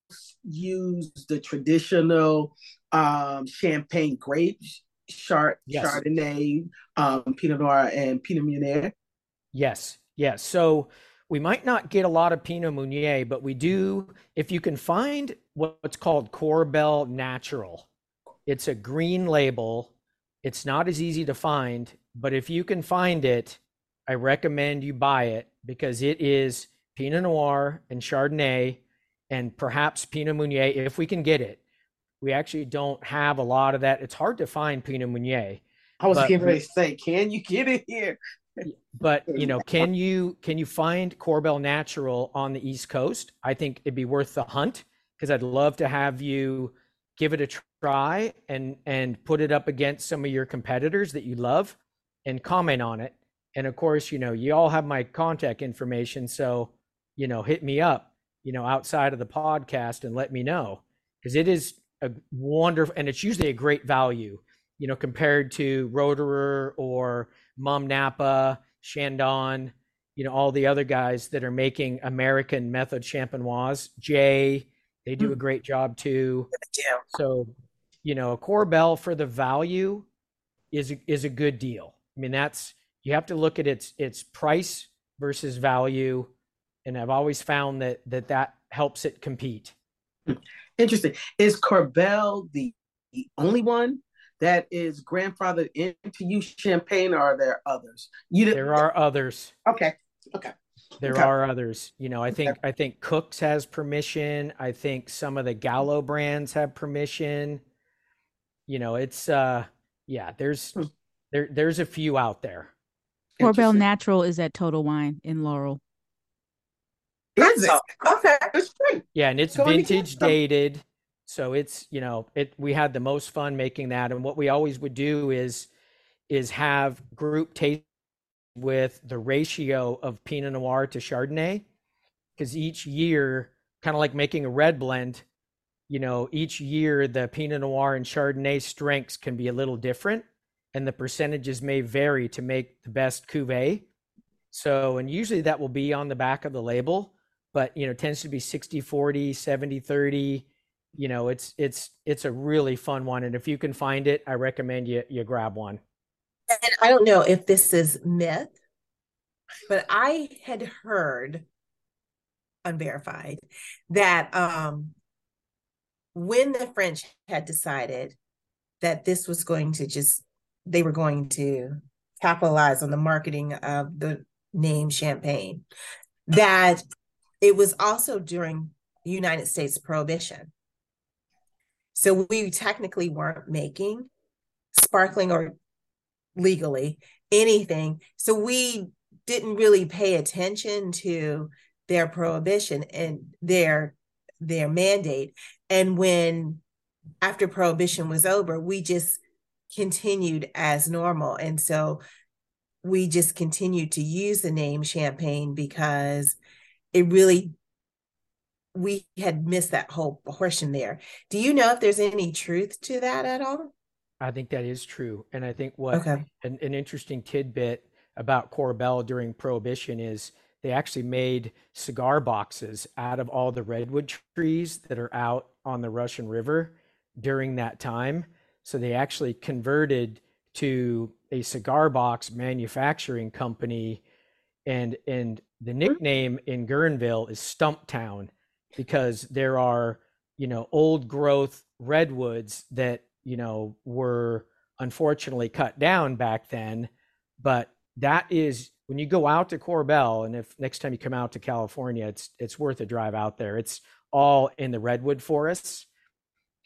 use the traditional um, champagne grapes, Chard- yes. Chardonnay, um, Pinot Noir, and Pinot Meunier? Yes, yes. So we might not get a lot of Pinot Meunier, but we do if you can find what's called Korbel Natural. It's a green label. It's not as easy to find, but if you can find it, I recommend you buy it because it is Pinot Noir and Chardonnay and perhaps Pinot Meunier if we can get it. We actually don't have a lot of that. It's hard to find Pinot Meunier. I was getting ready to say, can you get it here? but you know, can you can you find Korbel Natural on the East Coast? I think it'd be worth the hunt because I'd love to have you give it a try and and put it up against some of your competitors that you love and comment on it. And of course, you know, you all have my contact information, so you know, hit me up, you know, outside of the podcast and let me know because it is a wonderful and it's usually a great value, you know, compared to Roederer or Mumm Napa, Chandon, you know, all the other guys that are making American method champenoise. Jay, they do a mm. great job too. Yeah. So, you know, a Korbel for the value is is a good deal. I mean, that's you have to look at its its price versus value, and I've always found that that that helps it compete. Interesting. Is Korbel the, only one that is grandfathered into you champagne, or are there others? You there are others. Okay. Okay. There okay. are others. You know, I think okay. I think Cook's has permission. I think some of the Gallo brands have permission. You know, it's uh yeah, there's hmm. there there's a few out there. Korbel Natural is at Total Wine in Laurel. Is it? Okay. Yeah, and it's vintage dated. So it's, you know, it we had the most fun making that. And what we always would do is is have group taste with the ratio of Pinot Noir to Chardonnay. Because each year, kind of like making a red blend, you know, each year the Pinot Noir and Chardonnay strengths can be a little different and the percentages may vary to make the best cuvee. So, and usually that will be on the back of the label, but you know, tends to be 60 40, 70 30. You know, it's it's it's a really fun one and if you can find it, I recommend you you grab one. And I don't know if this is myth, but I had heard unverified that um when the French had decided that this was going to just they were going to capitalize on the marketing of the name champagne. That it was also during united states prohibition. So we technically weren't making sparkling or legally anything. So we didn't really pay attention to their prohibition and their their mandate. And when after prohibition was over we just continued as normal. And so we just continued to use the name champagne because it really we had missed that whole portion there. Do you know if there's any truth to that at all? I think that is true. And I think what okay. an, an interesting tidbit about Korbel during Prohibition is they actually made cigar boxes out of all the redwood trees that are out on the Russian River during that time. So they actually converted to a cigar box manufacturing company, and and the nickname in Guerneville is Stumptown because there are you know old growth redwoods that you know were unfortunately cut down back then, but that is when you go out to Korbel, and if next time you come out to California, it's it's worth a drive out there. It's all in the redwood forests,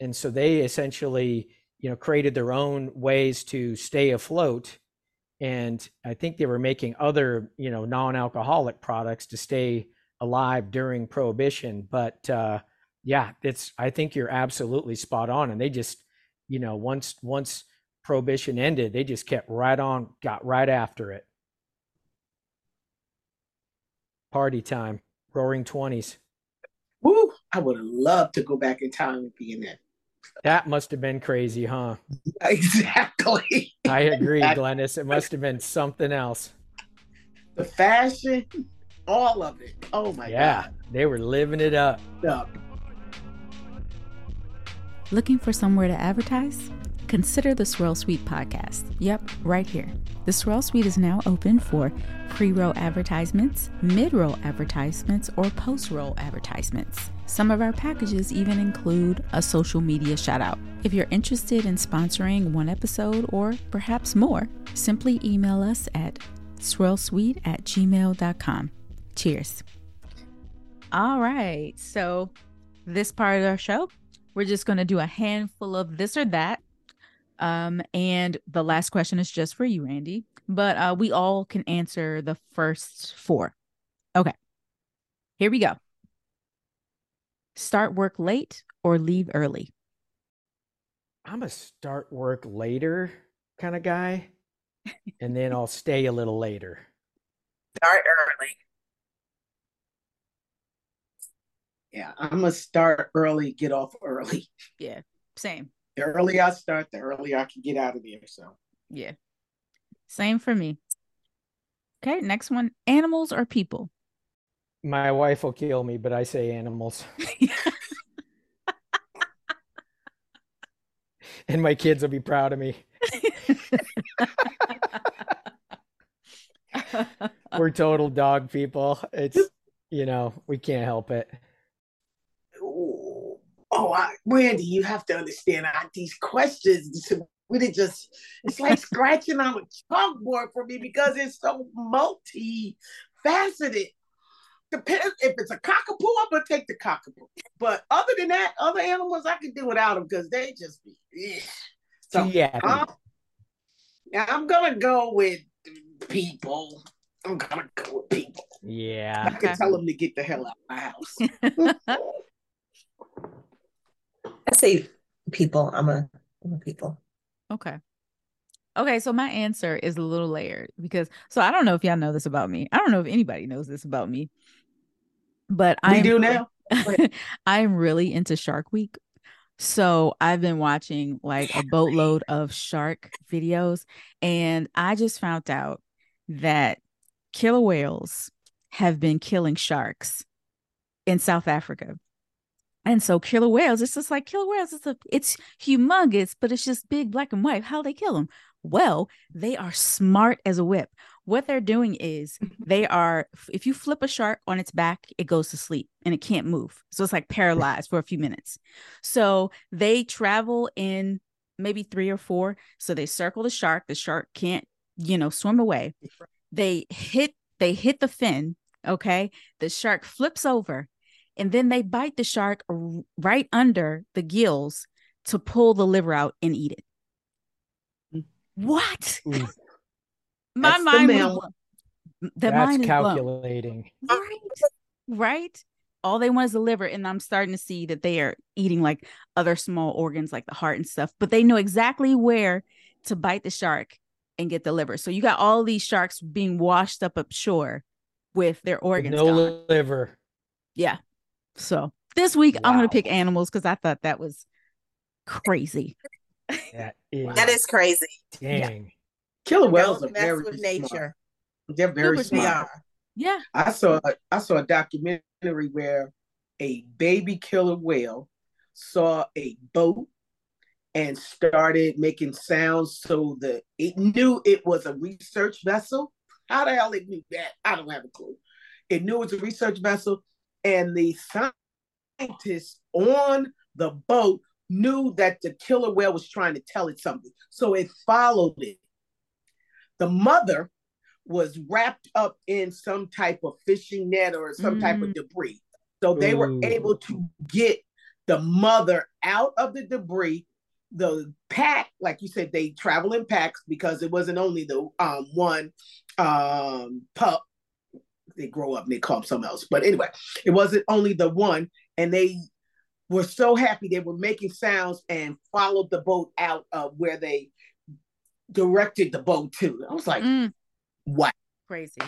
and so they essentially you know created their own ways to stay afloat. And i think they were making other you know non-alcoholic products to stay alive during prohibition. But uh yeah it's i think you're absolutely spot on. And they just you know once once prohibition ended they just kept right on got right after it. Party time. Roaring 20s Woo! I would have loved to go back in time and be in that that must have been crazy, huh? Exactly. I agree, Glynis. It must have been something else. The fashion, all of it. Oh my yeah, god. Yeah, they were living it up. Looking for somewhere to advertise? Consider the Swirl Suite podcast. Yep, right here. The Swirl Suite is now open for pre roll advertisements, mid roll advertisements, or post roll advertisements. Some of our packages even include a social media shout out. If you're interested in sponsoring one episode or perhaps more, simply email us at swirlsuite at gmail.com. Cheers. All right. So, this part of our show, we're just going to do a handful of this or that. Um, and the last question is just for you, Randy. But uh, we all can answer the first four. Okay. Here we go. Start work late or leave early? I'm a start work later kind of guy, and then I'll stay a little later. Start early. Yeah, I'm gonna start early, get off early. Yeah, same. The earlier I start, the earlier I can get out of there. So yeah, same for me. Okay, next one: animals or people? My wife will kill me, but I say animals. and my kids will be proud of me. We're total dog people. It's you know we can't help it. Oh, I, Randy, you have to understand I, these questions really just it's like scratching on a chalkboard for me because it's so multi-faceted. Depends if it's a cockapoo, I'm gonna take the cockapoo. But other than that, other animals I can do without them because they just be. Ugh. So yeah, I'm, I'm gonna go with people. I'm gonna go with people. Yeah, I can tell them to get the hell out of my house. I say people. I'm a I'm a people. Okay. Okay, so my answer is a little layered because so I don't know if y'all know this about me. I don't know if anybody knows this about me. But I do now. I'm really into Shark Week. So I've been watching like a boatload of shark videos and I just found out that killer whales have been killing sharks in South Africa. And so killer whales, it's just like killer whales. It's a, it's humongous, but it's just big, black and white. How they kill them? Well, they are smart as a whip. What they're doing is they are, if you flip a shark on its back, it goes to sleep and it can't move. So it's like paralyzed for a few minutes. So they travel in maybe three or four. So they circle the shark. The shark can't, you know, swim away. They hit, they hit the fin. Okay. The shark flips over and then they bite the shark right under the gills to pull the liver out and eat it. Mm. What? My That's mind the, was, the That's mind calculating. Right. Right. All they want is the liver, and I'm starting to see that they are eating like other small organs like the heart and stuff, but they know exactly where to bite the shark and get the liver. So you got all these sharks being washed up up shore with their organs. No gone. liver. Yeah. So this week wow. I'm going to pick animals because I thought that was crazy. That is, that is crazy. Dang. Yeah. Killer whales are very with nature. Smart. They're very Super smart. Yeah. I saw I saw a documentary where a baby killer whale saw a boat and started making sounds so that it knew it was a research vessel. How the hell it knew that? I don't have a clue. It knew it was a research vessel and the scientists on the boat knew that the killer whale was trying to tell it something. So it followed it. The mother was wrapped up in some type of fishing net or some mm. type of mm. debris. So they Ooh. were able to get the mother out of the debris. The pack, like you said, they travel in packs because it wasn't only the um, one um, pup they grow up and they call them something else. But anyway, it wasn't only the one, and they were so happy they were making sounds and followed the boat out of where they directed the boat to. I was like, mm. what? Crazy.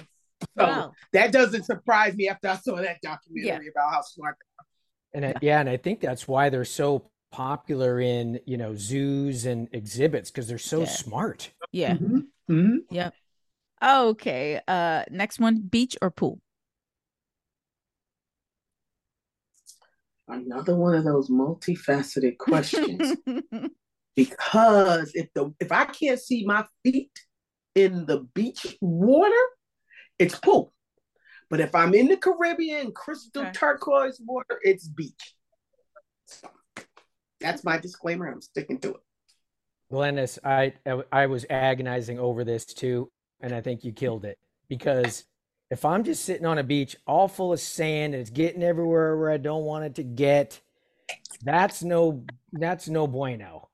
So wow. that doesn't surprise me after I saw that documentary yeah. about how smart they are. And I, yeah, and I think that's why they're so popular in you know zoos and exhibits because they're so yeah. smart. Yeah. Mm-hmm. Mm-hmm. Yep. Okay. Uh next one, beach or pool? Another one of those multifaceted questions. Because if the if I can't see my feet in the beach water, it's pool. But if I'm in the Caribbean, crystal okay. turquoise water, it's beach. So that's my disclaimer. I'm sticking to it. Glynis, I I was agonizing over this too, and I think you killed it because if I'm just sitting on a beach all full of sand and it's getting everywhere where I don't want it to get, that's no that's no bueno.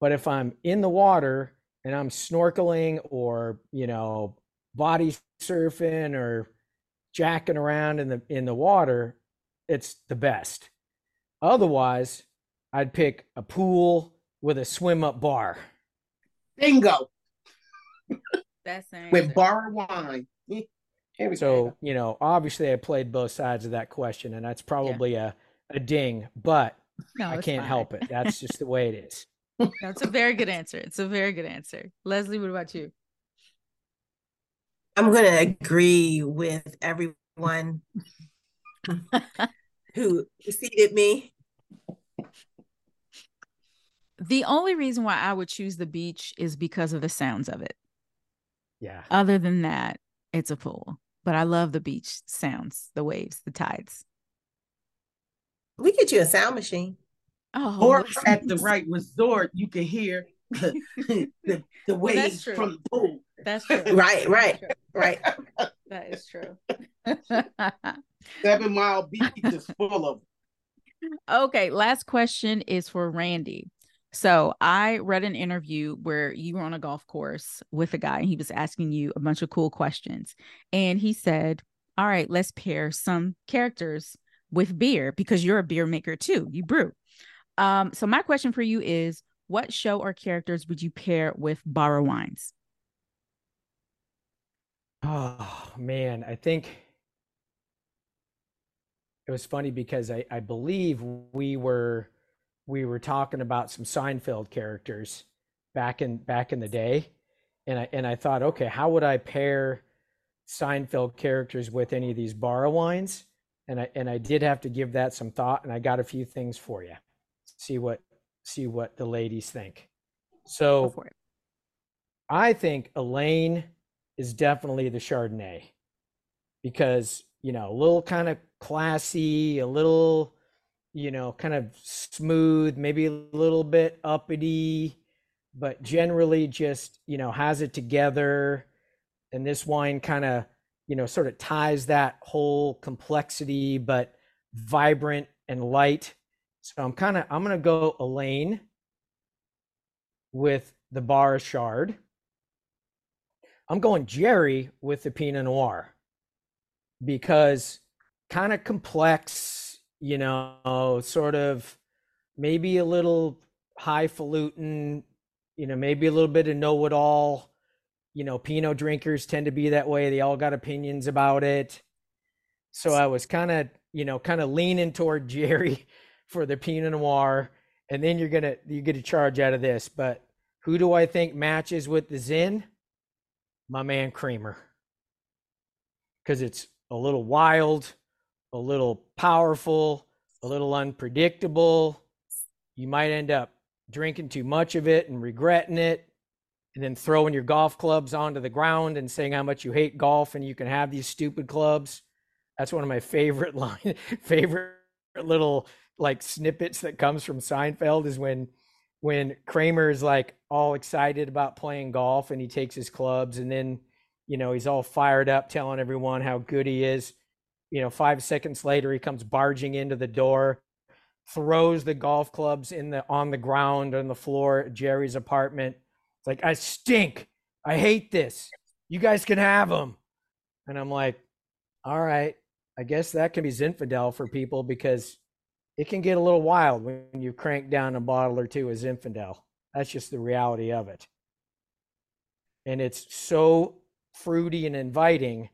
But if I'm in the water and I'm snorkeling or, you know, body surfing or jacking around in the in the water, it's the best. Otherwise, I'd pick a pool with a swim up bar. Bingo. That's with bar wine. so, you know, obviously I played both sides of that question and that's probably yeah. a, a ding, but no, I can't fine. help it. That's just the way it is. That's a very good answer. It's a very good answer. Leslie, what about you? I'm going to agree with everyone who preceded me. The only reason why I would choose the beach is because of the sounds of it. Yeah. Other than that, it's a pool. But I love the beach sounds, the waves, the tides. We get you a sound machine. Oh, or at the right resort, you can hear the, the, the waves well, from the pool. That's true. right, right, right. That is true. Seven Mile Beach is full of. Them. Okay, last question is for Randy. So I read an interview where you were on a golf course with a guy and he was asking you a bunch of cool questions. And he said, All right, let's pair some characters with beer because you're a beer maker too. You brew. Um, so my question for you is what show or characters would you pair with Barra wines? Oh man, I think it was funny because I, I believe we were we were talking about some Seinfeld characters back in back in the day, and I and I thought, okay, how would I pair Seinfeld characters with any of these Barra wines? And I and I did have to give that some thought, and I got a few things for you. See what see what the ladies think. So I think Elaine is definitely the Chardonnay because you know a little kind of classy, a little you know, kind of smooth, maybe a little bit uppity, but generally just, you know, has it together. And this wine kind of, you know, sort of ties that whole complexity, but vibrant and light. So I'm kind of, I'm going to go Elaine with the Barra Chard. I'm going Jerry with the Pinot Noir because kind of complex, you know, sort of maybe a little highfalutin, you know, maybe a little bit of know it all. You know, Pinot drinkers tend to be that way. They all got opinions about it. So I was kind of, you know, kind of leaning toward Jerry for the Pinot Noir. And then you're gonna you get a charge out of this. But who do I think matches with the Zin? My man Kramer. Because it's a little wild, a little powerful, a little unpredictable. You might end up drinking too much of it and regretting it, and then throwing your golf clubs onto the ground and saying how much you hate golf and you can have these stupid clubs. That's one of my favorite line, favorite little like snippets that comes from Seinfeld is when when Kramer is like all excited about playing golf and he takes his clubs and then you know he's all fired up telling everyone how good he is you know, five seconds later, he comes barging into the door, throws the golf clubs in the on the ground on the floor at Jerry's apartment. It's like, I stink. I hate this. You guys can have them. And I'm like, all right, I guess that can be Zinfandel for people because it can get a little wild when you crank down a bottle or two of Zinfandel. That's just the reality of it. And it's so fruity and inviting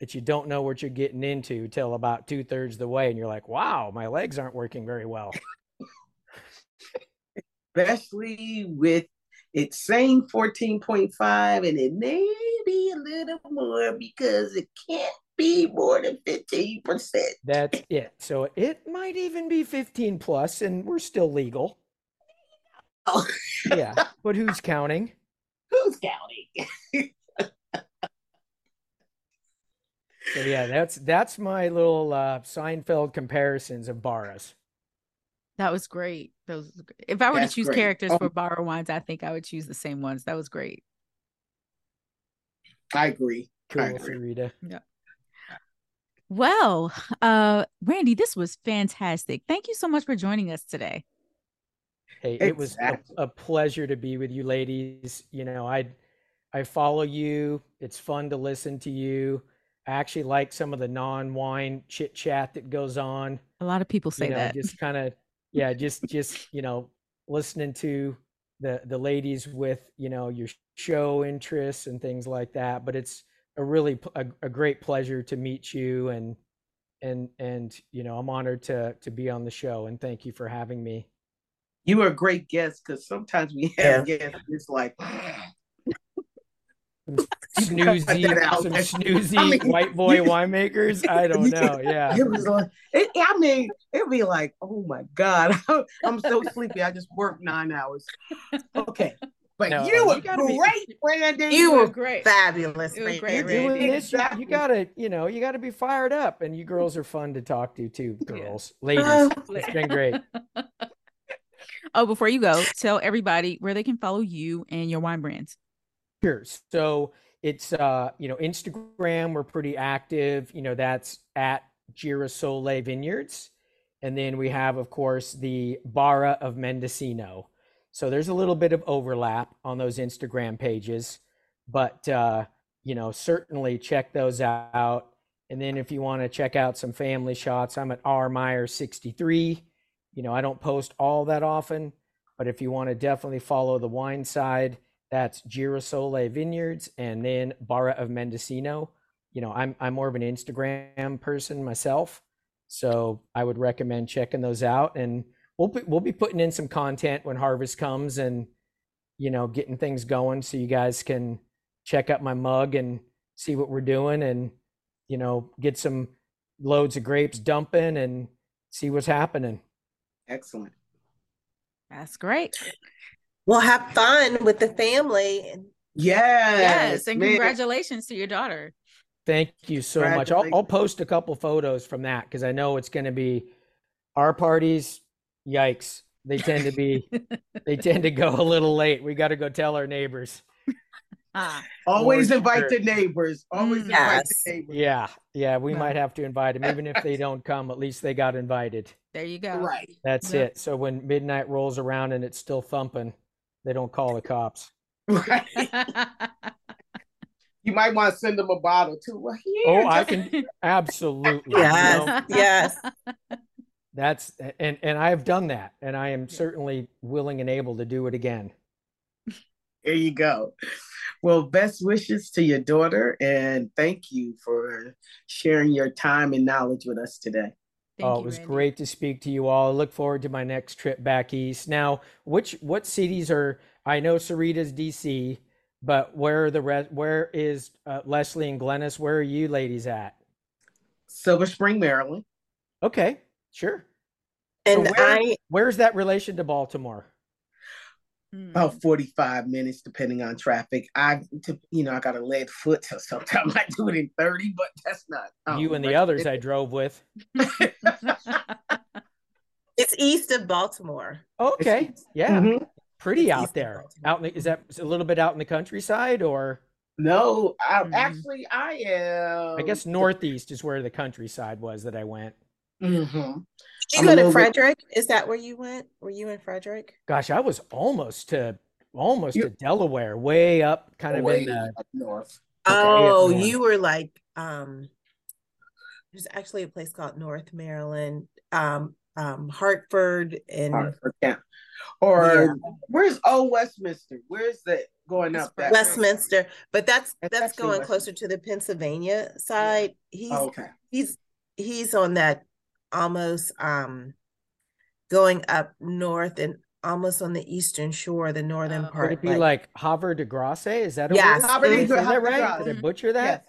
that you don't know what you're getting into till about two thirds the way, and you're like, "Wow, my legs aren't working very well." Especially with it's saying 14.5, and it may be a little more because it can't be more than 15%. That's it. So it might even be 15 plus, and we're still legal. Oh. yeah, but who's counting? Who's counting? So yeah, that's that's my little uh, Seinfeld comparisons of Barras. That was great. Those, if I were that's to choose great. characters oh. for Barra wines, I think I would choose the same ones. That was great. I agree. Cool, I agree. Rita. Yeah. Well, uh, Randy, this was fantastic. Thank you so much for joining us today. Hey, exactly. it was a, a, pleasure to be with you ladies. You know, I I follow you. It's fun to listen to you. I actually like some of the non-wine chit chat that goes on. A lot of people say you know, that. Just kind of yeah, just just, you know, listening to the the ladies with, you know, your show interests and things like that, but it's a really a, a great pleasure to meet you and and and you know i'm honored to to be on the show and thank you for having me you were a great guest because sometimes we have yeah. guests it's like snoozy, some snoozy I mean, white boy winemakers. I don't know. Yeah, it was like, it, I mean, it'd be like, oh my god, I'm so sleepy. I just worked nine hours. Okay, but no, you were great, be, Brandon. You were great, fabulous. You were great, Randy. Exactly. You, you, gotta, you know, you gotta be fired up, and you girls are fun to talk to too, girls, yeah. ladies. it's been great. Oh, before you go, tell everybody where they can follow you and your wine brands. Sure. So it's uh, you know, Instagram, we're pretty active. You know, that's at Girasole Vineyards. And then we have, of course, the Barra of Mendocino. So there's a little bit of overlap on those Instagram pages, but uh, you know, certainly check those out. And then if you want to check out some family shots, I'm at R Meyer 63. You know, I don't post all that often, but if you want to definitely follow the wine side, that's Girasole Vineyards and then Barra of Mendocino. You know, I'm I'm more of an Instagram person myself, so I would recommend checking those out. And we'll be, we'll be putting in some content when harvest comes and you know getting things going so you guys can check out my mug and see what we're doing and you know get some loads of grapes dumping and see what's happening. Excellent. That's great well have fun with the family yes yes and man. congratulations to your daughter thank you so much I'll, I'll post a couple photos from that because i know it's going to be our parties Yikes. They tend to be they tend to go a little late. We got to go tell our neighbors. Ah, Always invite sure. the neighbors. Always yes. invite the neighbors. Yeah, yeah, we might have to invite them, even if they don't come. At least they got invited. There you go. Right. That's yep. it. So when midnight rolls around and it's still thumping, they don't call the cops. Right. you might want to send them a bottle too. Well, oh, I can absolutely. yes, you know? yes that's and and I have done that, and I am certainly willing and able to do it again. There you go. Well, best wishes to your daughter, and thank you for sharing your time and knowledge with us today. Thank oh, you, it was Randy. great to speak to you all. I look forward to my next trip back east. Now, which what cities are? I know Sarita's DC, but where are the rest? Where is uh, Leslie and Glynis? Where are you ladies at? Silver Spring, Maryland. Okay, Sure. And so where, I where's that relation to Baltimore? About 45 minutes, depending on traffic. I, to, you know, I got a lead foot, so sometimes I do it in 30, but that's not. Um, you and the others I drove with. it's east of Baltimore. Okay. Yeah. Mm-hmm. Pretty it's out there. Out in the, is that a little bit out in the countryside or? No, I, mm-hmm. actually I am. I guess northeast is where the countryside was that I went. Mm-hmm. Did you I'm go to Frederick? Bit... Is that where you went? Were you in Frederick? Gosh, I was almost to almost you... to Delaware, way up, kind of in the north. Oh, north. you were like um. There's actually a place called North Maryland, um, um, Harford, and Harford, yeah. Or yeah. where's Old Westminster? Where's that going up? That Westminster, way? but that's that's, that's going closer to the Pennsylvania side. He's oh, okay. He's he's on that almost um going up north and almost on the eastern shore, the northern uh, part. Would it be like, like Havre de Grace? Is that yes? Havre de Grace. Is that right? Did I butcher that?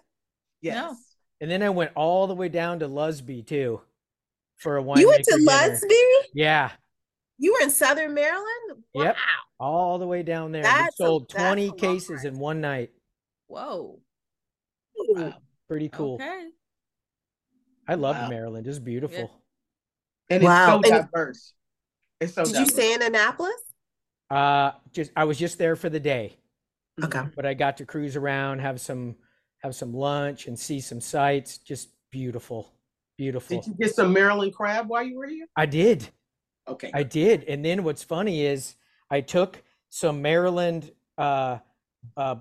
Yes. yes. No. And then I went all the way down to Lusby too for a wine. You went to dinner. Lusby? Yeah. You were in Southern Maryland? Wow. Yep. All the way down there. That's we sold a, 20 cases in one night. Whoa. Wow. Pretty cool. Okay. I love wow. Maryland. It's beautiful. Yeah. And wow. it's so and diverse. It's so Did diverse. you stay in Annapolis? Uh just I was just there for the day. Okay. But I got to cruise around, have some have some lunch and see some sights. Just beautiful. Beautiful. Did you get some Maryland crab while you were here? I did. Okay. I did. And then what's funny is I took some Maryland uh, uh,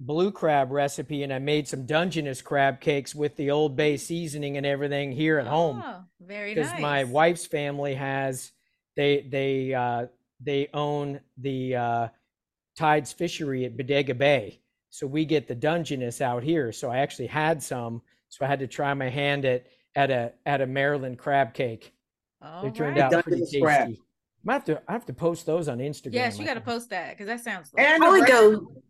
blue crab recipe and I made some Dungeness crab cakes with the Old Bay seasoning and everything here at oh, home. Very nice. Because my wife's family has they they uh, they own the uh, Tides Fishery at Bodega Bay, so we get the Dungeness out here. So I actually had some, so I had to try my hand at at a at a Maryland crab cake. All they turned right. out pretty tasty. Crab. I have to I have to post those on Instagram. Yes, you got to post that because that sounds. Like and would go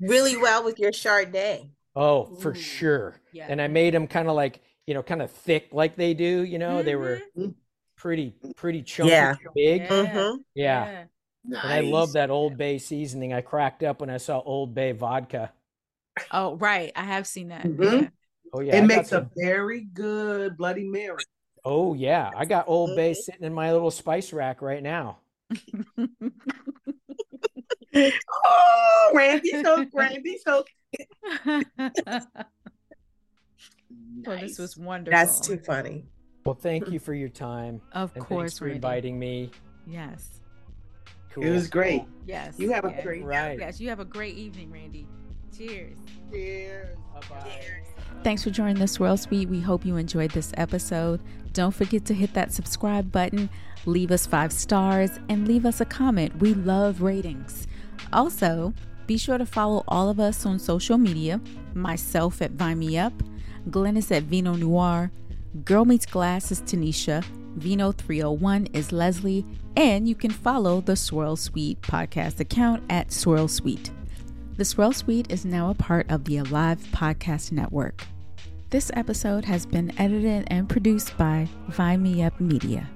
really well with your Chardonnay. Oh, for Ooh. sure. Yeah. And I made them kind of like you know, kind of thick like they do. You know, mm-hmm. they were mm-hmm. pretty pretty chunky, yeah. big. Yeah. Mm-hmm. yeah. yeah. Nice. And I love that Old Bay seasoning. I cracked up when I saw Old Bay vodka. Oh, right. I have seen that. Mm-hmm. Yeah. Oh yeah. It I makes a very good Bloody Mary. Oh yeah. I got Old Bay mm-hmm. sitting in my little spice rack right now. oh, Randy so Randy so Well, this was wonderful. That's too funny. Well, thank you for your time. Of course, for Randy. inviting me. Yes. Cool. It was great. Yes. You have yes. a great right. Yes, you have a great evening, Randy. Cheers. Cheers. Bye-bye. Cheers. Thanks for joining the Swirl Suite. We hope you enjoyed this episode. Don't forget to hit that subscribe button, leave us five stars, and leave us a comment. We love ratings. Also, be sure to follow all of us on social media myself at Vine Me Up, Glynis at Vino Noire, Girl Meets Glass is Tanisha, Vino 301 is Leslie, and you can follow the Swirl Suite podcast account at Swirl Suite. The Swirl Suite is now a part of the Alive Podcast Network. This episode has been edited and produced by Vine Me Up Media.